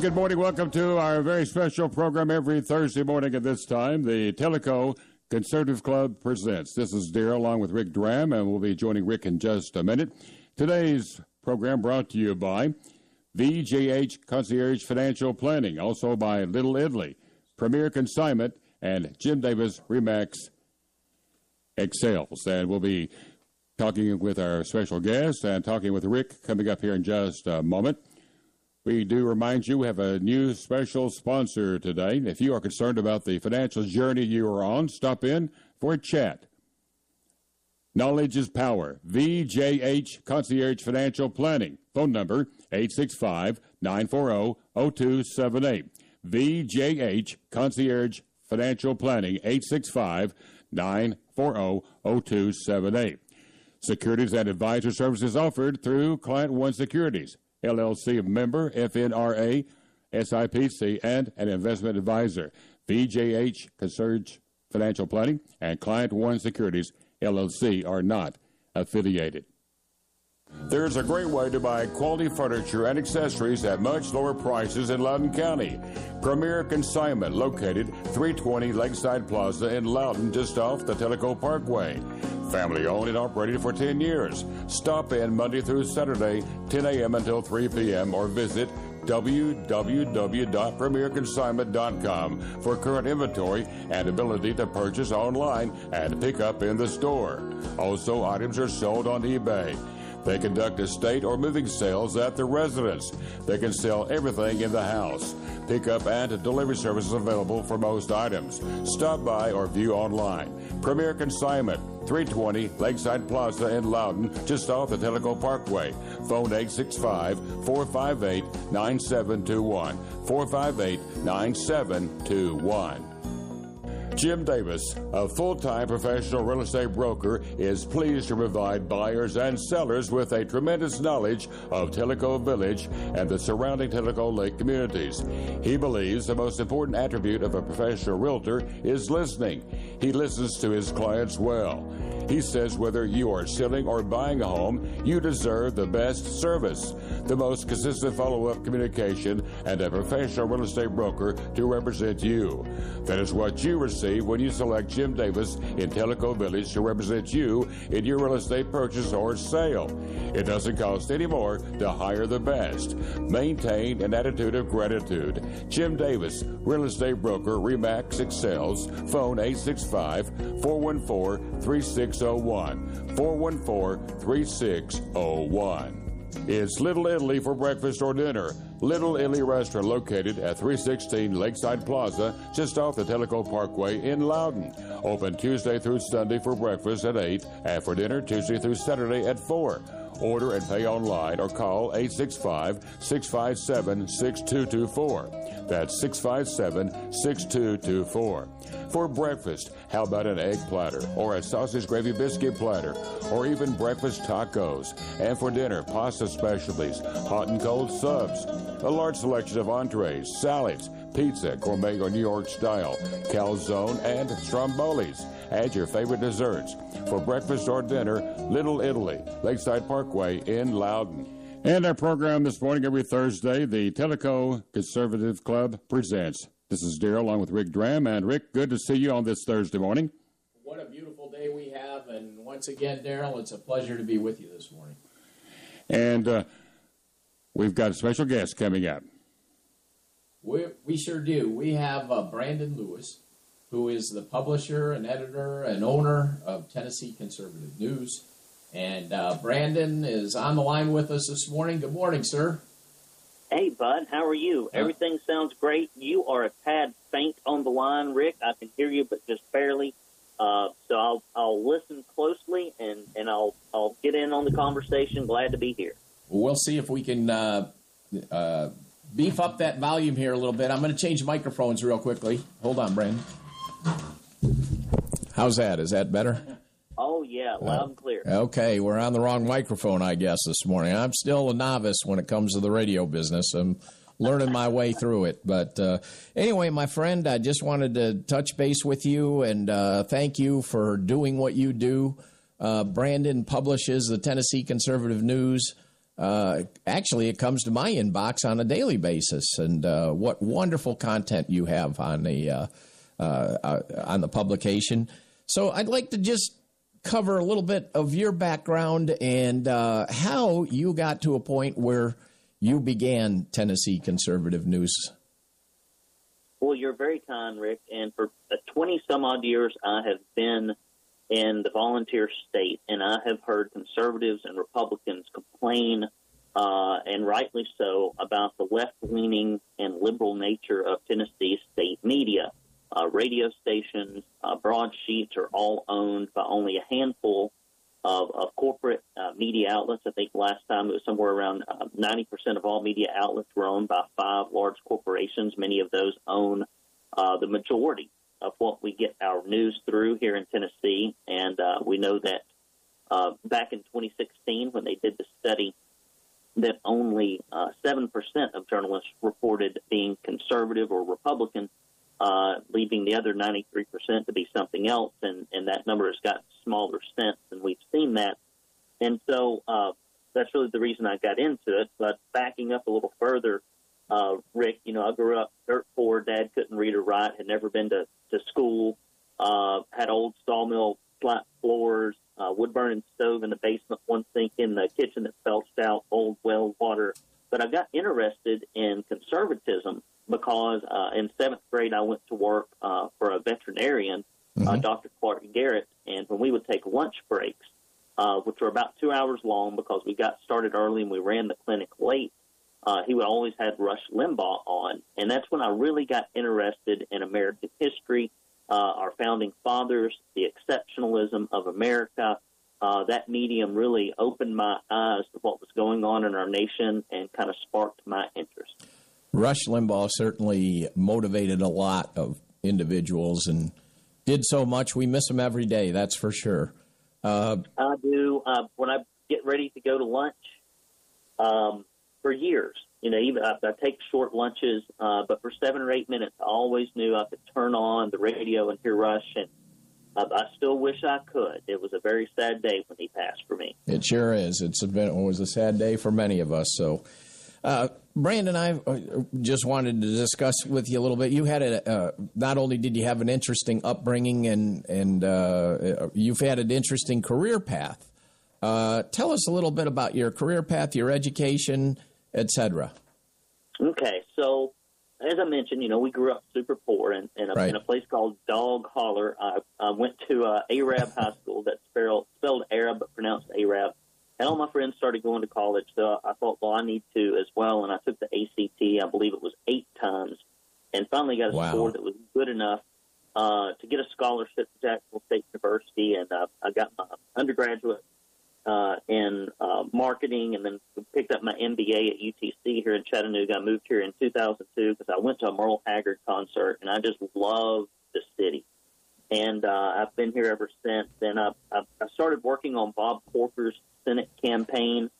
Good morning. Welcome to our very special program every Thursday morning at this time. The Tellico Conservative Club presents. This is Daryl along with Rick Dram, and we'll be joining Rick in just a minute. Today's program brought to you by VJH Concierge Financial Planning, also by Little Italy, Premier Consignment, and Jim Davis Remax Excels. And we'll be talking with our special guest and talking with Rick coming up here in just a moment. We do remind you we have a new special sponsor today. If you are concerned about the financial journey you are on, stop in for a chat. Knowledge is power. VJH Concierge Financial Planning. Phone number 865 940 0278. VJH Concierge Financial Planning 865 940 0278. Securities and advisor services offered through Client One Securities. LLC member, FINRA, SIPC, and an investment advisor. VJH Concierge Financial Planning and Client One Securities, LLC, are not affiliated. There's a great way to buy quality furniture and accessories at much lower prices in Loudon County. Premier Consignment, located 320 Lakeside Plaza in Loudon, just off the Tellico Parkway. Family owned and operated for 10 years. Stop in Monday through Saturday, 10 a.m. until 3 p.m., or visit www.premierconsignment.com for current inventory and ability to purchase online and pick up in the store. Also, items are sold on eBay. They conduct estate or moving sales at their residence. They can sell everything in the house. Pickup and delivery services available for most items. Stop by or view online. Premier Consignment, 320 Lakeside Plaza in Loudon, just off the Tellico Parkway. Phone 865 458 9721. 458 9721. Jim Davis, a full time professional real estate broker, is pleased to provide buyers and sellers with a tremendous knowledge of Tellico Village and the surrounding Tellico Lake communities. He believes the most important attribute of a professional realtor is listening. He listens to his clients well. He says whether you are selling or buying a home, you deserve the best service, the most consistent follow up communication, and a professional real estate broker to represent you. That is what you receive when you select Jim Davis in Tellico Village to represent you in your real estate purchase or sale. It doesn't cost any more to hire the best. Maintain an attitude of gratitude. Jim Davis, real estate broker, Remax Excels, phone 865 414 3601. 414 3601. It's Little Italy for breakfast or dinner. Little Italy restaurant located at 316 Lakeside Plaza, just off the Tellico Parkway in Loudon. Open Tuesday through Sunday for breakfast at 8 and for dinner Tuesday through Saturday at 4. Order and pay online or call 865 657 6224. That's 657 6224. For breakfast, how about an egg platter or a sausage gravy biscuit platter or even breakfast tacos? And for dinner, pasta specialties, hot and cold subs, a large selection of entrees, salads, pizza, gourmet or New York style, calzone, and strombolis. Add your favorite desserts. For breakfast or dinner, Little Italy, Lakeside Parkway in Loudon. And our program this morning, every Thursday, the Tellico Conservative Club presents. This is Daryl along with Rick Dram. And Rick, good to see you on this Thursday morning. What a beautiful day we have. And once again, Daryl, it's a pleasure to be with you this morning. And uh, we've got a special guest coming up. We, we sure do. We have uh, Brandon Lewis, who is the publisher and editor and owner of Tennessee Conservative News. And uh, Brandon is on the line with us this morning. Good morning, sir. Hey, Bud, how are you? Everything sounds great. You are a tad faint on the line, Rick. I can hear you, but just barely. Uh, so I'll I'll listen closely and, and I'll I'll get in on the conversation. Glad to be here. We'll see if we can uh, uh, beef up that volume here a little bit. I'm going to change microphones real quickly. Hold on, Brandon. How's that? Is that better? Oh yeah, loud and clear. Okay, we're on the wrong microphone, I guess, this morning. I'm still a novice when it comes to the radio business. I'm learning my way through it. But uh, anyway, my friend, I just wanted to touch base with you and uh, thank you for doing what you do. Uh, Brandon publishes the Tennessee Conservative News. uh, actually, it comes to my inbox on a daily basis. And uh, what wonderful content you have on the uh, uh, on the publication. So I'd like to just cover a little bit of your background and how you got to a point where you began Tennessee Conservative News. Well, you're very kind, Rick. And for 20 some odd years, I have been in the volunteer state, and I have heard conservatives and Republicans complain, uh, and rightly so, about the left leaning and liberal nature of Tennessee state media. Uh, radio stations, uh, broadsheets are all owned by only a handful of, of corporate uh, media outlets. I think last time it was somewhere around uh, 90% of all media outlets were owned by five large corporations. Many of those own uh, the majority of what we get our news through here in Tennessee. And uh, we know that uh, back in 2016, when they did the study, that only uh, 7% of journalists reported being conservative or Republican, uh, leaving the other 93% to be something else. And, and that number has gotten smaller since, and we've seen that. And so uh, that's really the reason I got into it. But backing up a little further, uh, Rick, you know, I grew up dirt poor. Dad couldn't read or write, had never been to, to school, uh, had old sawmill flat floors, uh, wood burning stove in the basement, one sink in the kitchen that belched out old well water. But I got interested in conservatism because uh, in seventh grade I went to work uh, for a veterinarian, uh, mm-hmm. uh, Dr. Clark Garrett, and when we would take lunch breaks, uh, which were about two hours long because we got started early and we ran the clinic late, uh, he would always have Rush Limbaugh on, and that's when I really got interested in American history, uh, our founding fathers, the exceptionalism of America. Uh, that medium really opened my eyes to what was going on in our nation and kind of sparked my interest. Rush Limbaugh certainly motivated a lot of individuals and did so much. We miss him every day, that's for sure. Uh, I do. Uh, when I get ready to go to lunch, um, for years. You know, even I, I take short lunches, uh, but for seven or eight minutes, I always knew I could turn on the radio and hear Rush, and I, I still wish I could. It was a very sad day when he passed for me. It sure is. It's been, it was a sad day for many of us. So, uh, Brandon, I uh, just wanted to discuss with you a little bit. You had a uh, not only did you have an interesting upbringing, and and uh, you've had an interesting career path. Uh, tell us a little bit about your career path, your education, etc. Okay, so as I mentioned, you know, we grew up super poor in, in, a, right. in a place called Dog Holler. I, I went to uh, Arab High School that's spelled, spelled Arab but pronounced Arab. And all my friends started going to college, so I thought, well, I need to as well. And I took the ACT, I believe it was eight times, and finally got a wow. score that was good enough uh, to get a scholarship to Jacksonville State University. And uh, I got my undergraduate uh, in uh, marketing and then picked up my MBA at UTC here in Chattanooga. I moved here in 2002 because I went to a Merle Haggard concert and I just love the city. And uh, I've been here ever since. And I, I, I started working on Bob Corker's Senate campaign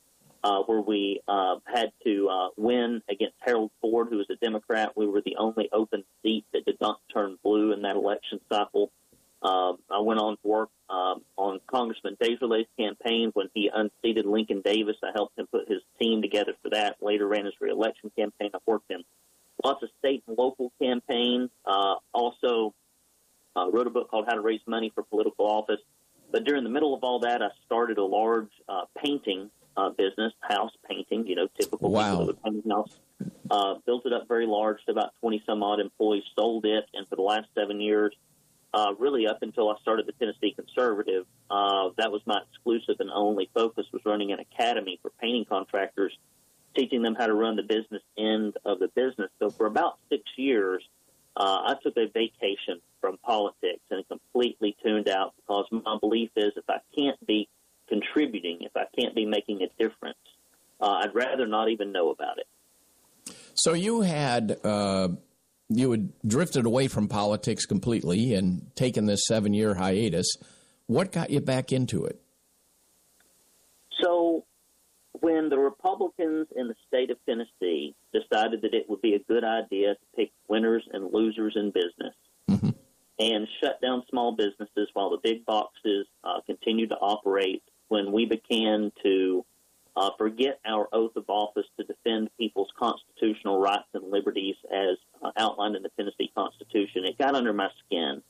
uh, where we uh, had to uh, win against Harold Ford, who was a Democrat. We were the only open seat that did not turn blue in that election cycle. Um, I went on to work um, on Congressman DesJarlais's campaign when he unseated Lincoln Davis. I helped him put his team together for that. Later ran his reelection campaign. I've worked in lots of state and local campaigns. Uh, also uh, wrote a book called How to Raise Money for Political Office. But during the middle of all that, I started a large uh, painting uh, business, house painting. You know, typical wow. people paint house. Uh, built it up very large to about twenty some odd employees. Sold it, and for the last seven years uh, really up until I started the Tennessee Conservative, uh, that was my exclusive and only focus was running an academy for painting contractors, teaching them how to run the business end of the business. So for about six years, uh, I took a vacation from politics and completely tuned out because my belief is if I can't be contributing, if I can't be making a difference, uh, I'd rather not even know about it. So you had uh, you had drifted away from politics completely and taken this seven year hiatus. What got you back into it? When the Republicans in the state of Tennessee decided that it would be a good idea to pick winners and losers in business mm-hmm. and shut down small businesses while the big boxes uh, continued to operate, when we began to uh, forget our oath of office to defend people's constitutional rights and liberties as uh, outlined in the Tennessee Constitution. It got under my skin.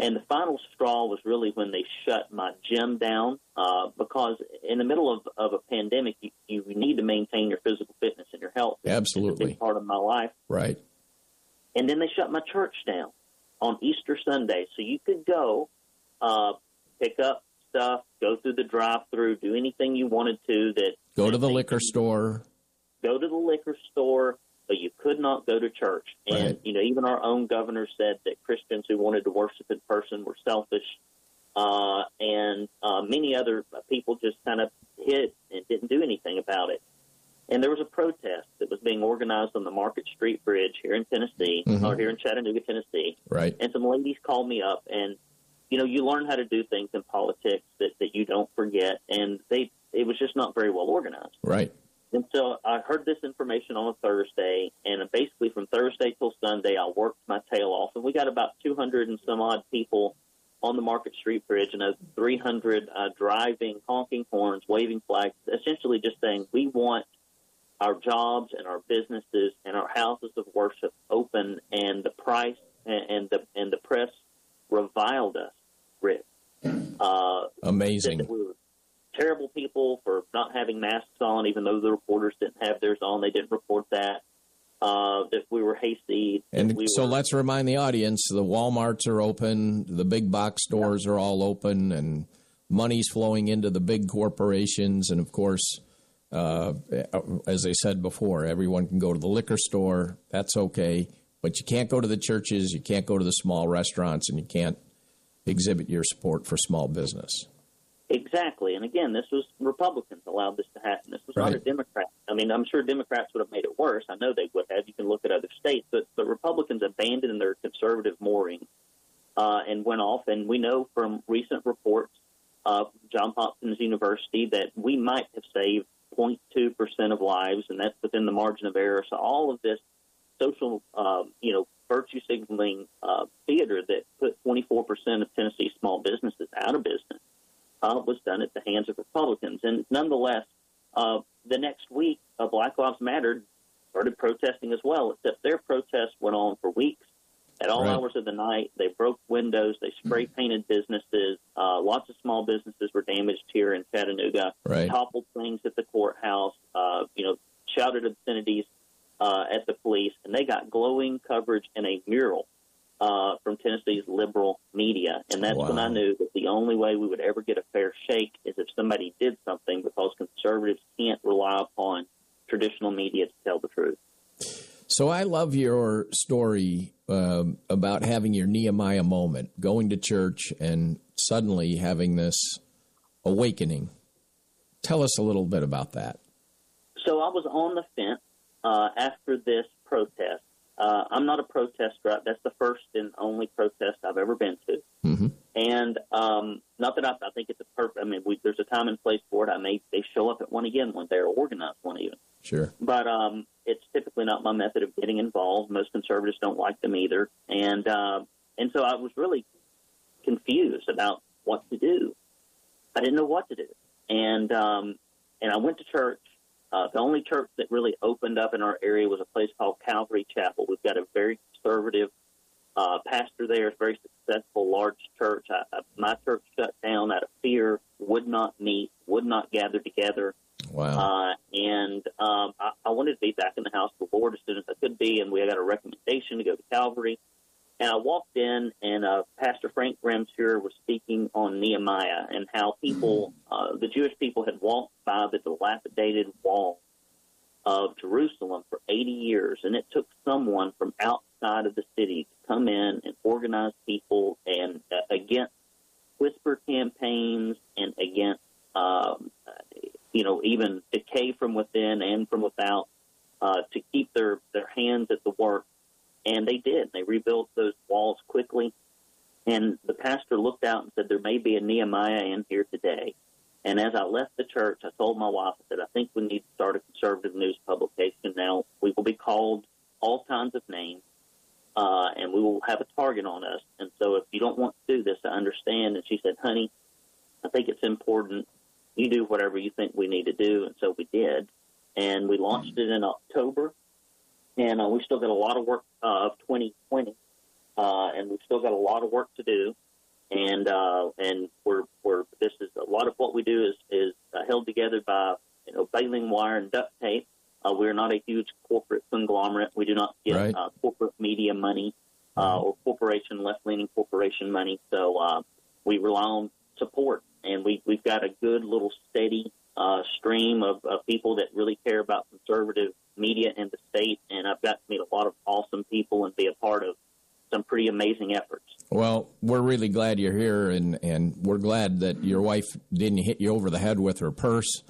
And the final straw was really when they shut my gym down uh, because in the middle of, of a pandemic, you, you need to maintain your physical fitness and your health. Absolutely. It's a big part of my life. Right. And then they shut my church down on Easter Sunday. So you could go uh, pick up stuff, go through the drive through, do anything you wanted to that Go to the liquor store. go to the liquor store, but you could not go to church. And Right. you know, even our own governor said that Christians who wanted to worship in person were selfish, uh, and uh, many other people just kind of hid and didn't do anything about it. And there was a protest that was being organized on the Market Street Bridge here in Tennessee, Mhm. or here in Chattanooga, Tennessee. Right. And some ladies called me up, and you know, you learn how to do things in politics that that you don't forget, and they it was just not very well organized. Right. And so I heard this information on a Thursday, and basically from Thursday till Sunday, I worked my tail off, and we got about 200 and some odd people on the Market Street Bridge, and a 300 uh, driving, honking horns, waving flags, essentially just saying we want our jobs and our businesses and our houses of worship open, and the price and, and the and the press reviled us, Rick. Uh, Amazing. that we were terrible people for not having masks on, even though the reporters didn't have theirs on. They didn't report that. Uh, that we were hasty. And we so were, let's remind the audience the Walmarts are open, the big box stores are all open, and money's flowing into the big corporations. And of course, uh, as I said before, everyone can go to the liquor store. That's okay. But you can't go to the churches, you can't go to the small restaurants, and you can't exhibit your support for small business. Exactly. And again, this was Republicans allowed this to happen. This was not a Democrat. I mean, I'm sure Democrats would have made it worse. I know they would have. You can look at other states, but, the Republicans abandoned their conservative moorings uh, and went off. And we know from recent reports of John Hopkins University that we might have saved 0.2 percent of lives, and that's within the margin of error. So all of this social, um, you know, virtue signaling uh, theater that put 24 percent of Tennessee small businesses out of business uh, was done at the hands of Republicans. And nonetheless, uh, the next week, uh, Black Lives Matter started protesting as well, except their protest went on for weeks. At all Right. hours of the night, they broke windows, they spray painted businesses. Uh, lots of small businesses were damaged here in Chattanooga. Right. Toppled things at the courthouse. Uh, you know, shouted obscenities uh, at the police, and they got glowing coverage in a mural uh, from Tennessee's liberal media. And that's when I knew that the only way we would ever get a fair shake is if somebody did something because conservatives can't rely upon traditional media to tell the truth. So I love your story um, about having your Nehemiah moment, going to church and suddenly having this awakening. Tell us a little bit about that. So I was on the fence uh, after this protest. Uh, I'm not a protester. That's the first and only protest I've ever been to. hmm And um, not that I, I think it's a perfect. I mean, we, there's a time and place for it. I may they show up at one again when they're organized one even. Sure. But um, it's typically not my method of getting involved. Most conservatives don't like them either, and uh, and so I was really confused about what to do. I didn't know what to do, and um, and I went to church. Uh, the only church that really opened up in our area was a place called Calvary Chapel. We've got a very conservative uh, pastor there. A very successful, large church. I, I, my church shut down out of fear, would not meet, would not gather together. Wow. Uh, and um, I, I wanted to be back in the house of the Lord as soon as I could be, and we got a recommendation to go to Calvary. And I walked in, and uh, Pastor Frank Gramsher was speaking on Nehemiah and how people, uh, the Jewish people, had walked by the dilapidated wall of Jerusalem for 80 years, and it took someone from outside of the city to come in and organize people and uh, against whisper campaigns and against, um, you know, even decay from within and from without uh, to keep their, their hands at the work. And they did. They rebuilt those walls quickly. And the pastor looked out and said, There may be a Nehemiah in here today. And as I left the church, I told my wife, I said, I think we need to start a conservative news publication now. We will be called all kinds of names, uh, and we will have a target on us. And so if you don't want to do this, I understand. And she said, honey, I think it's important you do whatever you think we need to do. And so we did. And we launched it in October. And uh, we still got a lot of work uh, of 2020. Uh, and we've still got a lot of work to do. And uh, and we're we're this is a lot of what we do is is uh, held together by you know baling wire and duct tape. Uh, we're not a huge corporate conglomerate. We do not get Right. uh, corporate media money uh, or corporation left leaning corporation money. So uh, we rely on support, and we we've got a good little steady uh, stream of, of people that really care about conservative media in the state. And I've got to meet a lot of awesome people and be a part of some pretty amazing efforts. Well, we're really glad you're here, and, and we're glad that your wife didn't hit you over the head with her purse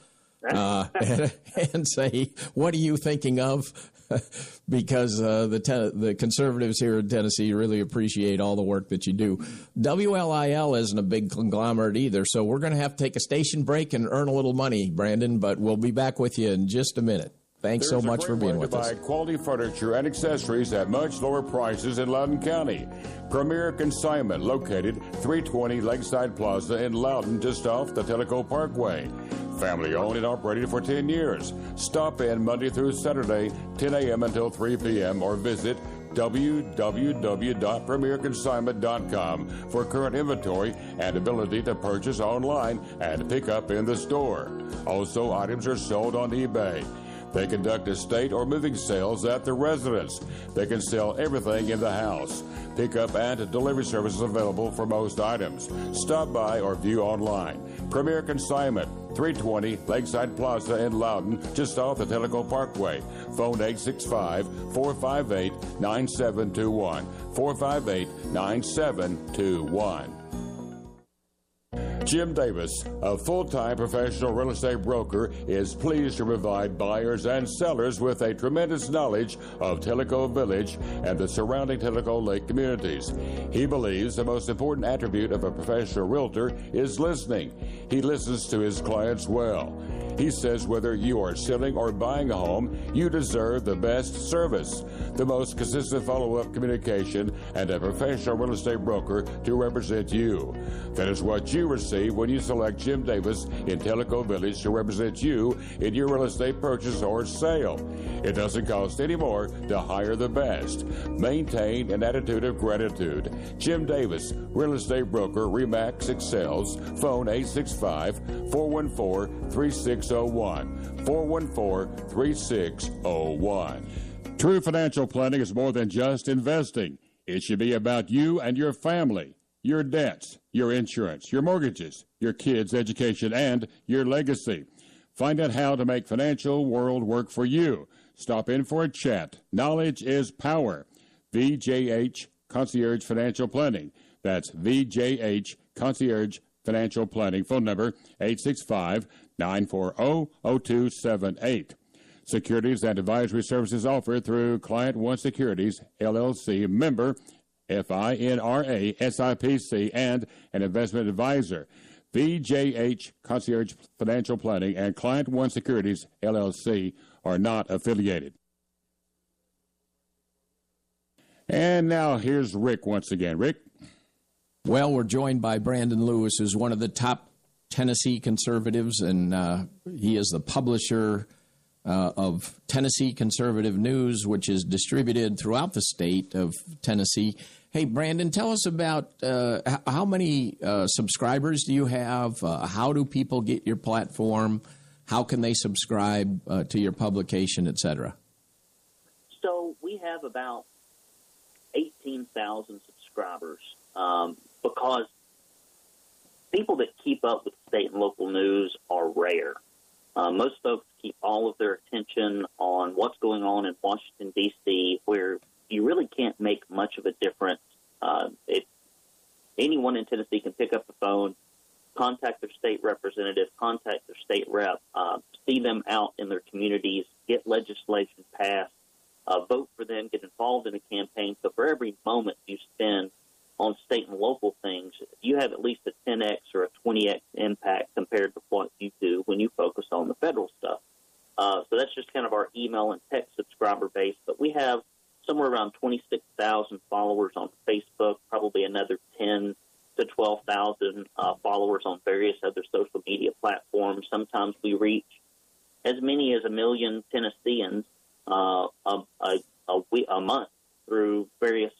uh, and, and say, "What are you thinking of?" because uh, the ten- the conservatives here in Tennessee really appreciate all the work that you do. WLIL isn't a big conglomerate either, so we're going to have to take a station break and earn a little money, Brandon. But we'll be back with you in just a minute. Thanks There's so much for being with us. quality furniture and accessories at much lower prices in Loudon County. Premier Consignment, located 320 Lakeside Plaza in Loudon, just off the Tellico Parkway. Family owned and operated for 10 years. Stop in Monday through Saturday, 10 a.m. until 3 p.m., or visit www.premierconsignment.com for current inventory and ability to purchase online and pick up in the store. Also, items are sold on eBay. They conduct estate or moving sales at their residence. They can sell everything in the house. Pickup and delivery services available for most items. Stop by or view online. Premier Consignment, 320 Lakeside Plaza in Loudon, just off the Tellico Parkway. Phone 865 458 9721. 458 9721. Jim Davis, a full time professional real estate broker, is pleased to provide buyers and sellers with a tremendous knowledge of Tellico Village and the surrounding Tellico Lake communities. He believes the most important attribute of a professional realtor is listening. He listens to his clients well. He says whether you are selling or buying a home, you deserve the best service, the most consistent follow up communication, and a professional real estate broker to represent you. That is what you receive when you select Jim Davis in Tellico Village to represent you in your real estate purchase or sale. It doesn't cost any more to hire the best. Maintain an attitude of gratitude. Jim Davis, real estate broker, Remax Excels, phone 865 414 3601. 414 3601. True financial planning is more than just investing. It should be about you and your family, your debts, your insurance, your mortgages, your kids' education, and your legacy. Find out how to make financial world work for you. Stop in for a chat. Knowledge is power. VJH Concierge Financial Planning. That's VJH Concierge Financial Planning. Phone number 865 940 0278. Securities and advisory services offered through Client One Securities, LLC, member FINRA, SIPC, and an investment advisor. VJH Concierge Financial Planning and Client One Securities, LLC, are not affiliated. And now here's Rick once again. Rick? Well, we're joined by Brandon Lewis, who's one of the top Tennessee conservatives, and uh, he is the publisher uh, of Tennessee Conservative News, which is distributed throughout the state of Tennessee. Hey, Brandon, tell us about uh, how many uh, subscribers do you have? Uh, how do people get your platform? How can they subscribe uh, to your publication, et cetera? So we have about 18,000 subscribers um, because people that keep up with state and local news are rare. Uh, most folks keep all of their attention on what's going on in Washington, D.C., where you really can't make much of a difference. Uh, it, anyone in Tennessee can pick up the phone, contact their state representative, contact their state rep, uh, see them out in their communities, get legislation passed, uh, vote for them, get involved in a campaign. So for every moment you spend on state and local things, you have at least a 10x or a 20x impact compared to what you do when you focus on the federal stuff. Uh, so that's just kind of our email and text subscriber base. But we have somewhere around 26,000 followers on Facebook, probably another 10 to 12,000 uh, followers on various other social media platforms. sometimes we reach as many as a million Tennesseans uh, a, a, a, a month through various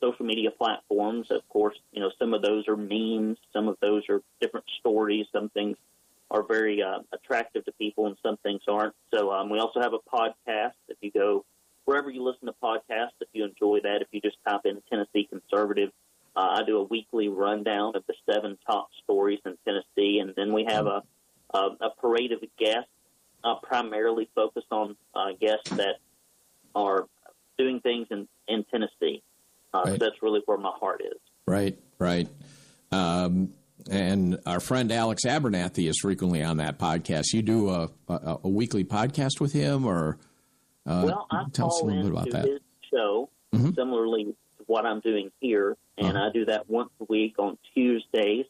social media platforms. Of course, you know some of those are memes, some of those are different stories. Some things are very uh, attractive to people, and some things aren't. So um, we also have a podcast. If you go wherever you listen to podcasts, if you enjoy that, if you just type in Tennessee Conservative, uh, I do a weekly rundown of the seven top stories in Tennessee, and then we have a a, a parade of guests, uh, primarily focused on uh, guests that are doing things in in Tennessee. Uh, right. so that's really where my heart is. Right, right. Um, and our friend Alex Abernathy is frequently on that podcast. You do a, a, a weekly podcast with him, or uh, well, I tell us a little bit about that. His show, mm-hmm. similarly to what I'm doing here, and uh-huh. I do that once a week on Tuesdays,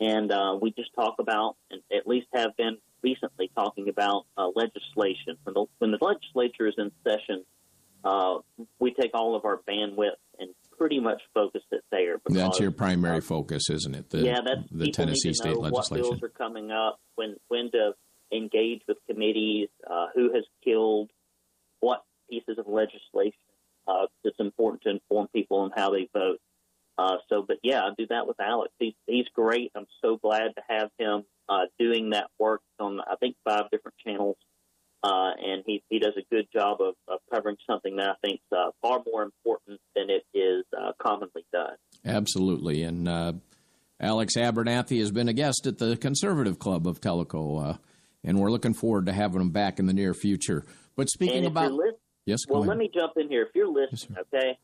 and uh, we just talk about, and at least have been recently talking about uh, legislation. When the, when the legislature is in session, uh, we take all of our bandwidth and pretty much focus it there. Because, that's your primary uh, focus, isn't it? The, yeah, that's the Tennessee state legislation. What bills are coming up? When when to engage with committees? Uh, who has killed? What pieces of legislation? Uh, it's important to inform people on how they vote. Uh, so, but yeah, I do that with Alex. He's he's great. I'm so glad to have him uh, doing that work on I think five different channels uh, and he, he does a good job of, of covering something that I think is uh, far more important than it is uh, commonly done. Absolutely. And uh, Alex Abernathy has been a guest at the Conservative Club of Tellico, uh, and we're looking forward to having him back in the near future. But speaking about. yes, well, ahead. let me jump in here. If you're listening, yes, okay,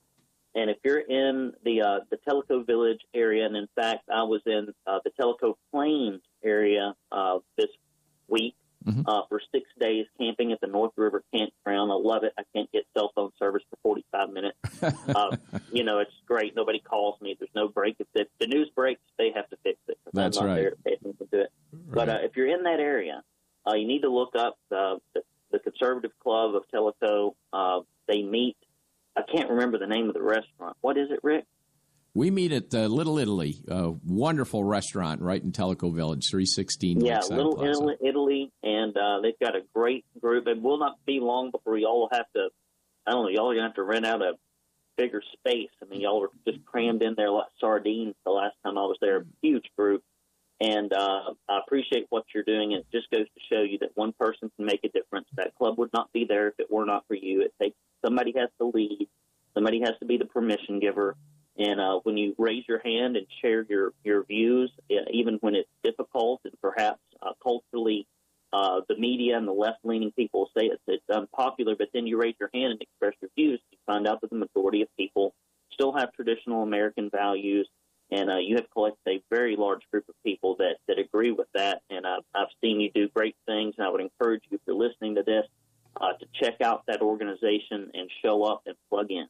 and if you're in the uh, the Tellico Village area, and in fact, I was in the Tellico Plains area this week mm-hmm. uh, for six days camping at the North River Campground. I love it. I can't get cell phone service for 45 minutes. uh, you know, it's great. Nobody calls me. There's no break. If the, the news breaks, they have to fix it. That's I'm not right. There to pay attention to it. Right. But uh, if you're in that area, uh, you need to look up uh, the, the Conservative Club of Tellico. Uh, they meet. I can't remember the name of the restaurant. What is it, Rick? We meet at uh, Little Italy, a wonderful restaurant right in Tellico Village, 316. Yeah, Little Plaza. Italy, and uh, they've got a great group. It will not be long before y'all have to, I don't know, y'all are going to have to rent out a bigger space. I mean, y'all were just crammed in there like sardines the last time I was there. Huge group. And uh, I appreciate what you're doing. It just goes to show you that one person can make a difference. That club would not be there if it were not for you. It takes somebody has to lead, somebody has to be the permission giver and uh, when you raise your hand and share your, your views, even when it's difficult and perhaps uh, culturally, uh, the media and the left leaning people say it's, it's unpopular, but then you raise your hand and express your views, you find out that the majority of people still have traditional American values. And uh, you have collected a very large group of people that, that agree with that. And I've, I've seen you do great things. And I would encourage you, if you're listening to this, uh, to check out that organization and show up and plug in.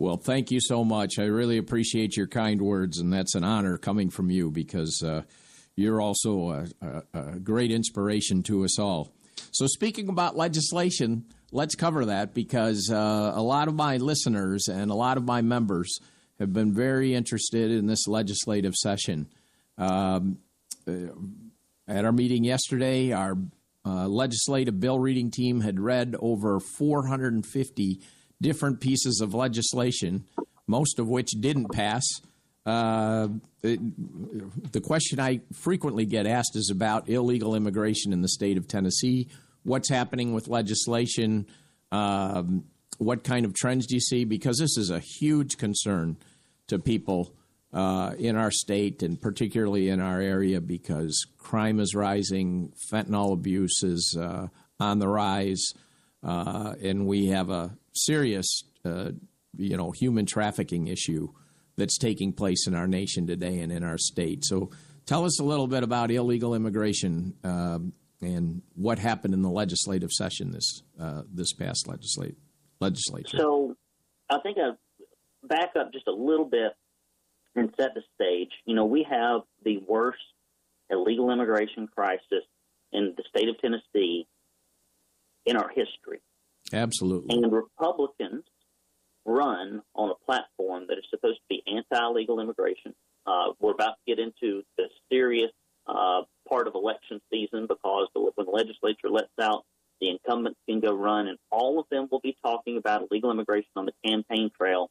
Well, thank you so much. I really appreciate your kind words, and that's an honor coming from you because uh, you're also a, a, a, great inspiration to us all. So, speaking about legislation, let's cover that because uh, a lot of my listeners and a lot of my members have been very interested in this legislative session. Um, uh, at our meeting yesterday, our uh, legislative bill reading team had read over 450 different pieces of legislation, most of which didn't pass. Uh, it, the question I frequently get asked is about illegal immigration in the state of Tennessee. What's happening with legislation? Um, what kind of trends do you see? Because this is a huge concern to people uh, in our state and particularly in our area because crime is rising, fentanyl abuse is uh, on the rise, uh, and we have a serious, uh, you know, human trafficking issue that's taking place in our nation today and in our state. So, tell us a little bit about illegal immigration uh, and what happened in the legislative session this uh, this past legislate legislature. So, I think I back up just a little bit and set the stage. You know, we have the worst illegal immigration crisis in the state of Tennessee in our history. Absolutely. And Republicans run on a platform that is supposed to be anti-legal immigration. Uh, we're about to get into the serious uh, part of election season because the, when the legislature lets out, the incumbents can go run, and all of them will be talking about illegal immigration on the campaign trail.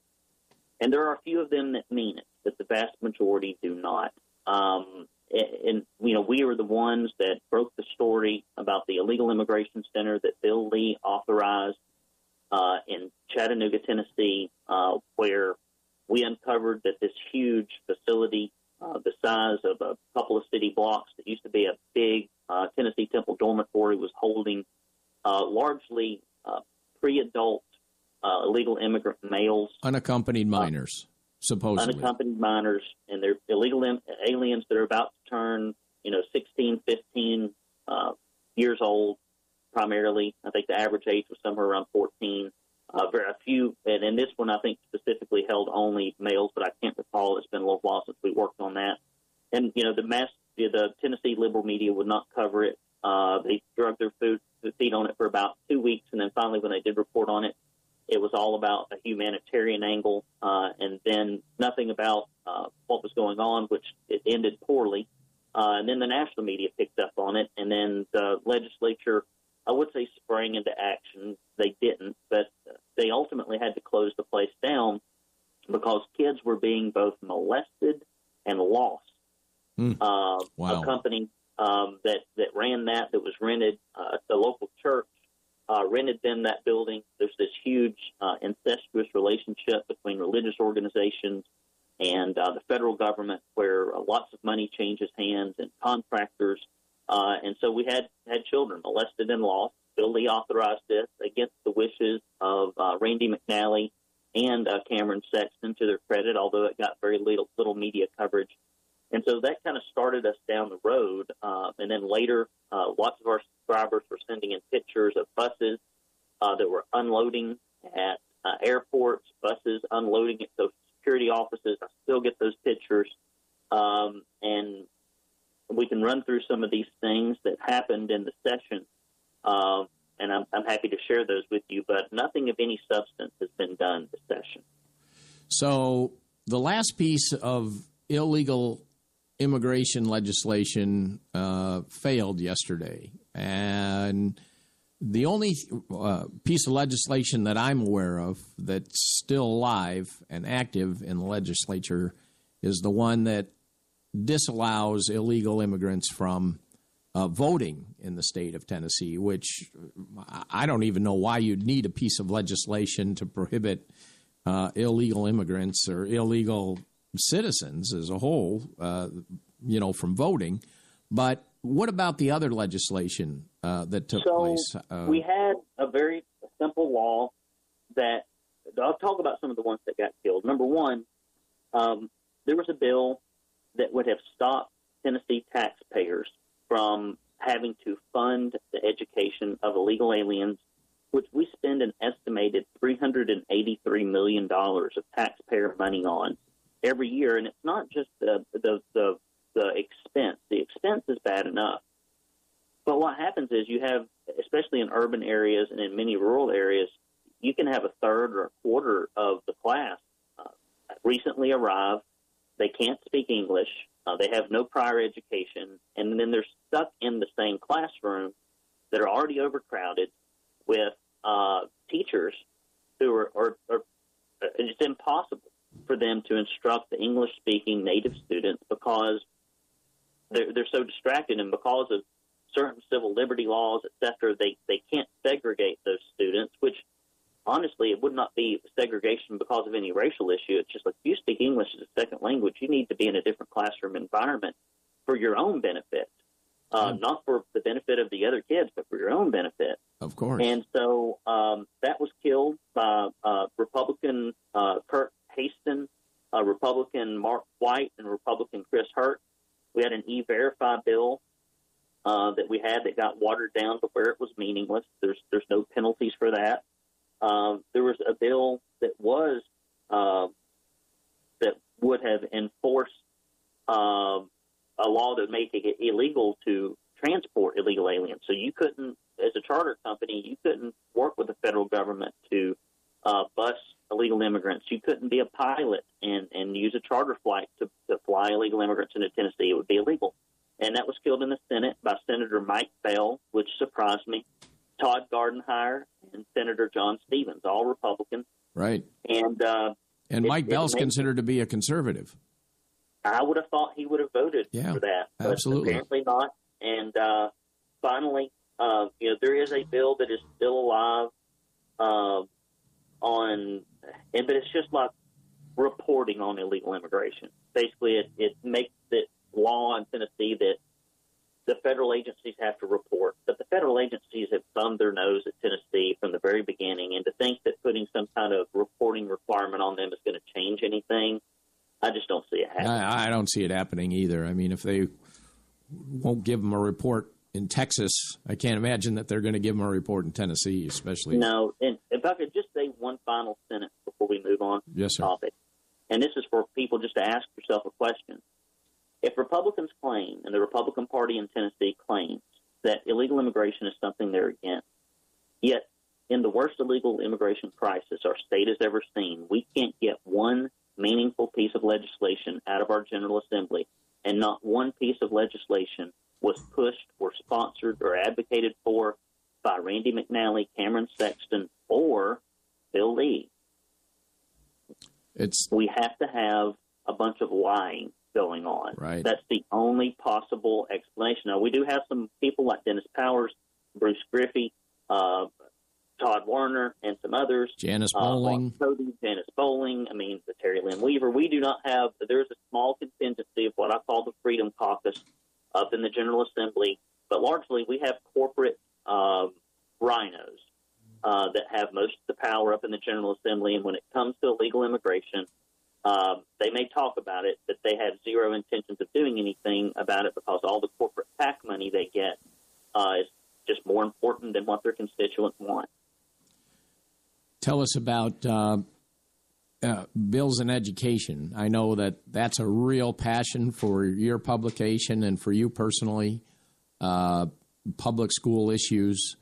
And there are a few of them that mean it, but the vast majority do not. Um, and you know, we are the ones that broke the story about the illegal immigration center that Bill Lee authorized uh, in Chattanooga, Tennessee, uh, where we uncovered that this huge facility, uh, the size of a couple of city blocks, that used to be a big uh, Tennessee Temple dormitory, was holding uh, largely uh, pre-adult illegal immigrant males, unaccompanied minors supposedly unaccompanied minors, and they're illegal aliens that are about to turn, you know, 16, 15 uh, years old. Primarily, I think the average age was somewhere around 14. Uh, very few, and in this one, I think specifically held only males, but I can't recall. It's been a little while since we worked on that. And you know, the mass, the Tennessee liberal media would not cover it. Uh, they drug their food, feet on it for about two weeks, and then finally, when they did report on it, it was all about a humanitarian angle, uh, and then nothing about uh, what was going on, which it ended poorly. Uh, and then the national media picked up on it, and then the legislature, I would say, sprang into action. They didn't, but they ultimately had to close the place down because kids were being both molested and lost. Mm. Uh, wow. A company um, that that ran that that was rented, uh, the local church uh, rented them that building. There's this huge uh, incestuous relationship between religious organizations and uh, the federal government, where uh, lots of money changes hands and contractors. Uh, and so we had had children molested and lost. Bill Lee authorized this against the wishes of uh, Randy McNally and Cameron Sexton, to their credit, although it got very little, little media coverage. And so that kind of started us down the road. Uh, and then later, uh, lots of our subscribers were sending in pictures of buses uh, that were unloading at uh, airports, buses unloading at social security offices. I still get those pictures. Um, and we can run through some of these things that happened in the session. Um, and I'm, I'm happy to share those with you, but nothing of any substance has been done this session. So the last piece of illegal immigration legislation uh, failed yesterday, and the only uh, piece of legislation that I'm aware of that's still alive and active in the legislature is the one that disallows illegal immigrants from uh, voting in the state of Tennessee, which I don't even know why you'd need a piece of legislation to prohibit uh, illegal immigrants or illegal citizens as a whole, uh, you know, from voting. But what about the other legislation uh, that took so place? Uh, we had a very simple law that I'll talk about some of the ones that got killed. Number one, um, there was a bill that would have stopped Tennessee taxpayers from having to fund the education of illegal aliens, which we spend an estimated $383 million of taxpayer money on every year, and it's not just the the the, the expense. The expense is bad enough, but what happens is you have, especially in urban areas and in many rural areas, you can have a third or a quarter of the class uh, recently arrived. They can't speak English. Uh, they have no prior education, and then they're stuck in the same classroom that are already overcrowded with uh, teachers who are, are, are it's impossible for them to instruct the English speaking native students because they're, they're so distracted and because of certain civil liberty laws, et cetera, they, they can't segregate those students, which honestly, it would not be segregation because of any racial issue. It's just like if you speak English as a second language, you need to be in a different classroom environment for your own benefit, uh, mm. not for the benefit of the other kids, but for your own benefit. Of course. And so um, that was killed by uh, Republican uh, Kirk Haston, uh, Republican Mark White, and Republican Chris Hurt. We had an e-verify bill uh, that we had that got watered down to where it was meaningless. There's there's no penalties for that. Um, there was a bill that was uh, that would have enforced um, a law that made it illegal to transport illegal aliens. So you couldn't, as a charter company, you couldn't work with the federal government to uh, bus illegal immigrants. You couldn't be a pilot and, and use a charter flight to, to fly illegal immigrants into Tennessee. It would be illegal. and that was killed in the Senate by Senator Mike Bell, which surprised me. Todd Gardenhire and Senator John Stevens, all Republicans. Right. And uh, and Mike it Bell's made- considered to be a conservative. I would have thought he would have voted Yeah, for that, absolutely. apparently not. And uh, finally, uh, you know, there is a bill that is still alive uh, on, and but it's just like reporting on illegal immigration. Basically, it, it makes it law in Tennessee that the federal agencies have to report, but the federal agencies have thumbed their nose at Tennessee from the very beginning, and to think that putting some kind of reporting requirement on them is going to change anything, I just don't see it happening. I, I don't see it happening either. I mean, if they won't give them a report in Texas, I can't imagine that they're going to give them a report in Tennessee, especially. No, and if I could just say one final sentence before we move on Yes, sir. topic, and this is for people just to ask yourself a question. If Republicans claim, and the Republican Party in Tennessee claims, that illegal immigration is something they're against, yet in the worst illegal immigration crisis our state has ever seen, we can't get one meaningful piece of legislation out of our General Assembly, and not one piece of legislation was pushed or sponsored or advocated for by Randy McNally, Cameron Sexton, or Bill Lee. It's We have to have a bunch of lying going on. Right. That's the only possible explanation. Now, we do have some people like Dennis Powers, Bruce Griffey, uh, Todd Warner, and some others. Janice Uh, Bowling. Mark Pody, Janice Bowling, I mean, the Terri Lynn Weaver. We do not have, there's a small contingency of what I call the Freedom Caucus up in the General Assembly, but largely we have corporate um, rhinos uh, that have most of the power up in the General Assembly. And when it comes to illegal immigration, um, they may talk about it, but they have zero intentions of doing anything about it because all the corporate PAC money they get uh, is just more important than what their constituents want. Tell us about uh, uh, bills in education. I know that that's a real passion for your publication and for you personally. Uh, public school issues.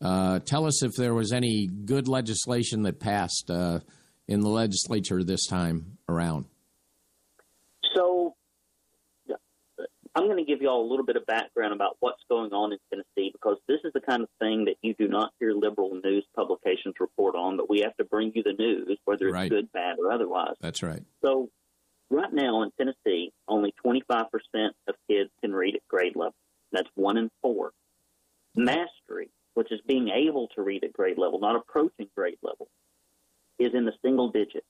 Uh, tell us if there was any good legislation that passed uh, in the legislature this time around. So, yeah, I'm going to give you all a little bit of background about what's going on in Tennessee because this is the kind of thing that you do not hear liberal news publications report on, but we have to bring you the news, whether it's Right. good, bad, or otherwise. That's right. So, right now in Tennessee, only 25% of kids can read at grade level. That's one in four. Mastery, which is being able to read at grade level, not approaching grade level, is in the single digits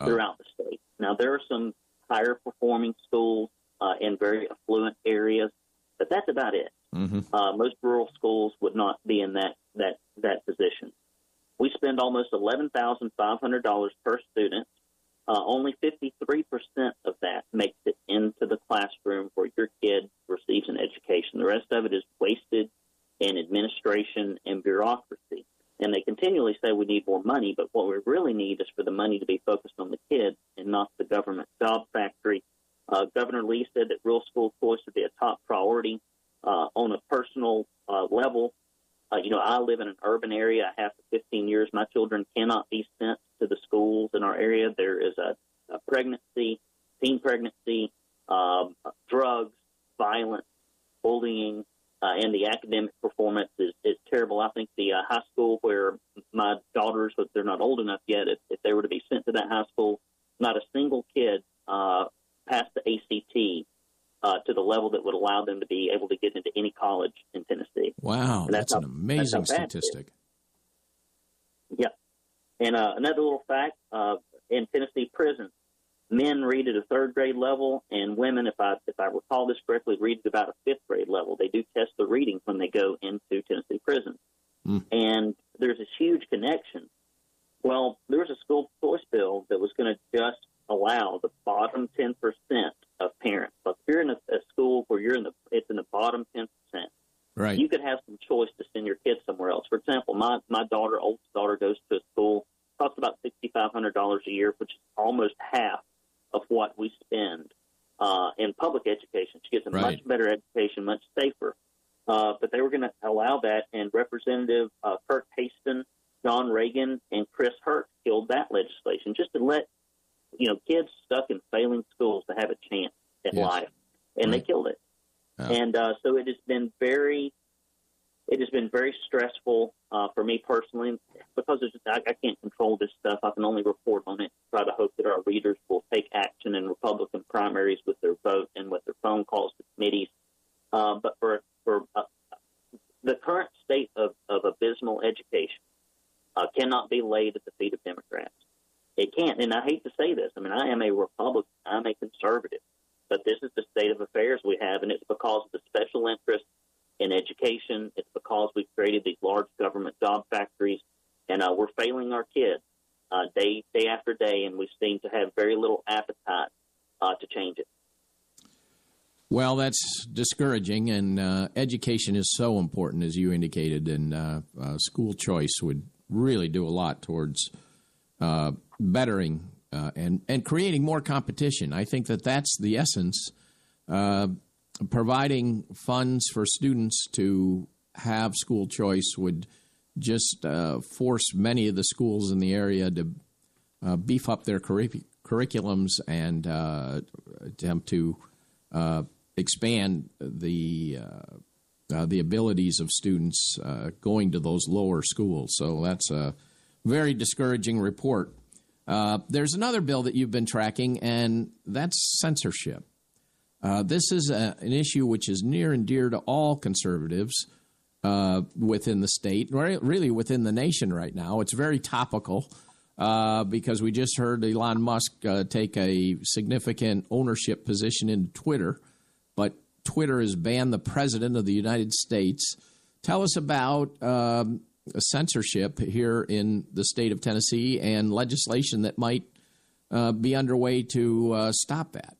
Oh. throughout the state. Now, there are some higher performing schools uh, in very affluent areas, but that's about it. hmm Uh, most rural schools would not be in that that that position. We spend almost eleven thousand five hundred dollars per student. Uh, only fifty three percent of that makes it into the classroom where your kid receives an education. The rest of it is wasted in administration and bureaucracy. And they continually say we need more money, but what we really need is for the money to be focused on the kids and not the government job factory. Uh, Governor Lee said that real school choice would be a top priority uh, on a personal uh, level. You know, I live in an urban area. I have for 15 years. My children cannot be sent to the schools in our area. There is a, a pregnancy, teen pregnancy, um, drugs, violence, bullying, uh, and the academic performance is, is terrible. I think the uh, high school where my daughters, but they're not old enough yet, if, if they were to be sent to that high school, not a single kid uh, passed the ACT uh, to the level that would allow them to be able to get into any college in Tennessee. Wow, that's that's an how- amazing that's how bad it is. statistic. Yeah. And uh, another little fact uh, in Tennessee prisons, men read at a third grade level, and women, if I if I recall this correctly, read at about a fifth grade level. They do test the reading when they go into Tennessee prisons, Hmm. and there's this huge connection. Well, there was a school choice bill that was going to just allow the bottom ten percent of parents. Like if you're in a, a school where you're in the it's in the bottom ten percent Right. you could have some choice to send your kids somewhere else. For example, my my daughter, oldest daughter, goes to a school costs about sixty five hundred dollars a year, which is almost half of what we spend uh, in public education. She gets a Right. much better education, much safer. Uh, but they were going to allow that, and Representative uh, Kirk Haston, John Ragan, and Chris Hurt killed that legislation just to let you know kids stuck in failing schools to have a chance at Yes. life, and they Right. killed it. yeah. and uh, so it has been very it has been very stressful uh, for me personally because just, I, I, can't control this stuff. I can only report on it. Try to hope that our readers will take action in Republican primaries with their vote and with their phone calls to committees. Uh, but for for uh, the current state of, of abysmal education uh, cannot be laid at the feet of Democrats. It can't, and I hate to say this. I mean, I am a Republican. I'm a conservative, but this is the state of affairs we have, and it's because of the special interests in education. It's because we've created these large government job factories, and uh, we're failing our kids uh, day day after day, and we seem to have very little appetite uh, to change it. Well, that's discouraging, and uh, education is so important, as you indicated, and uh, uh, school choice would really do a lot towards bettering and and creating more competition. I think that that's the essence providing funds for students to have school choice would just uh, force many of the schools in the area to uh, beef up their curric- curriculums and uh, attempt to uh, expand the uh, uh, the abilities of students going to those lower schools. So that's a very discouraging report. there's another bill that you've been tracking, and that's censorship. Uh, this is a, an issue which is near and dear to all conservatives uh, within the state, really within the nation right now. It's very topical uh, because we just heard Elon Musk uh, take a significant ownership position in Twitter, Twitter has banned the president of the United States. Tell us about um, censorship here in the state of Tennessee and legislation that might uh, be underway to uh, stop that.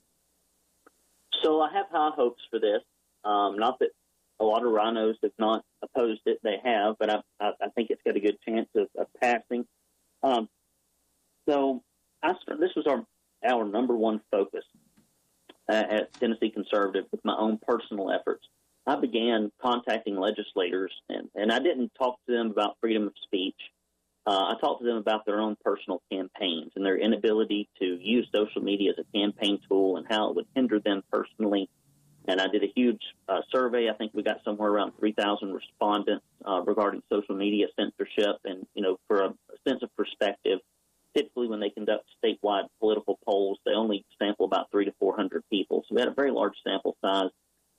So I have high hopes for this. Um, not that a lot of rhinos have not opposed it; they have, but I, I, I think it's got a good chance of, of passing. Um, so I, this was our our number one focus uh, at Tennessee Conservative with my own personal efforts. I began contacting legislators, and, and I didn't talk to them about freedom of speech. Uh, I talked to them about their own personal campaigns and their inability to use social media as a campaign tool and how it would hinder them personally. And I did a huge uh, survey. I think we got somewhere around 3,000 respondents uh, regarding social media censorship. And, you know, for a, a sense of perspective, typically when they conduct statewide political polls, they only sample about three to 400 people. So we had a very large sample size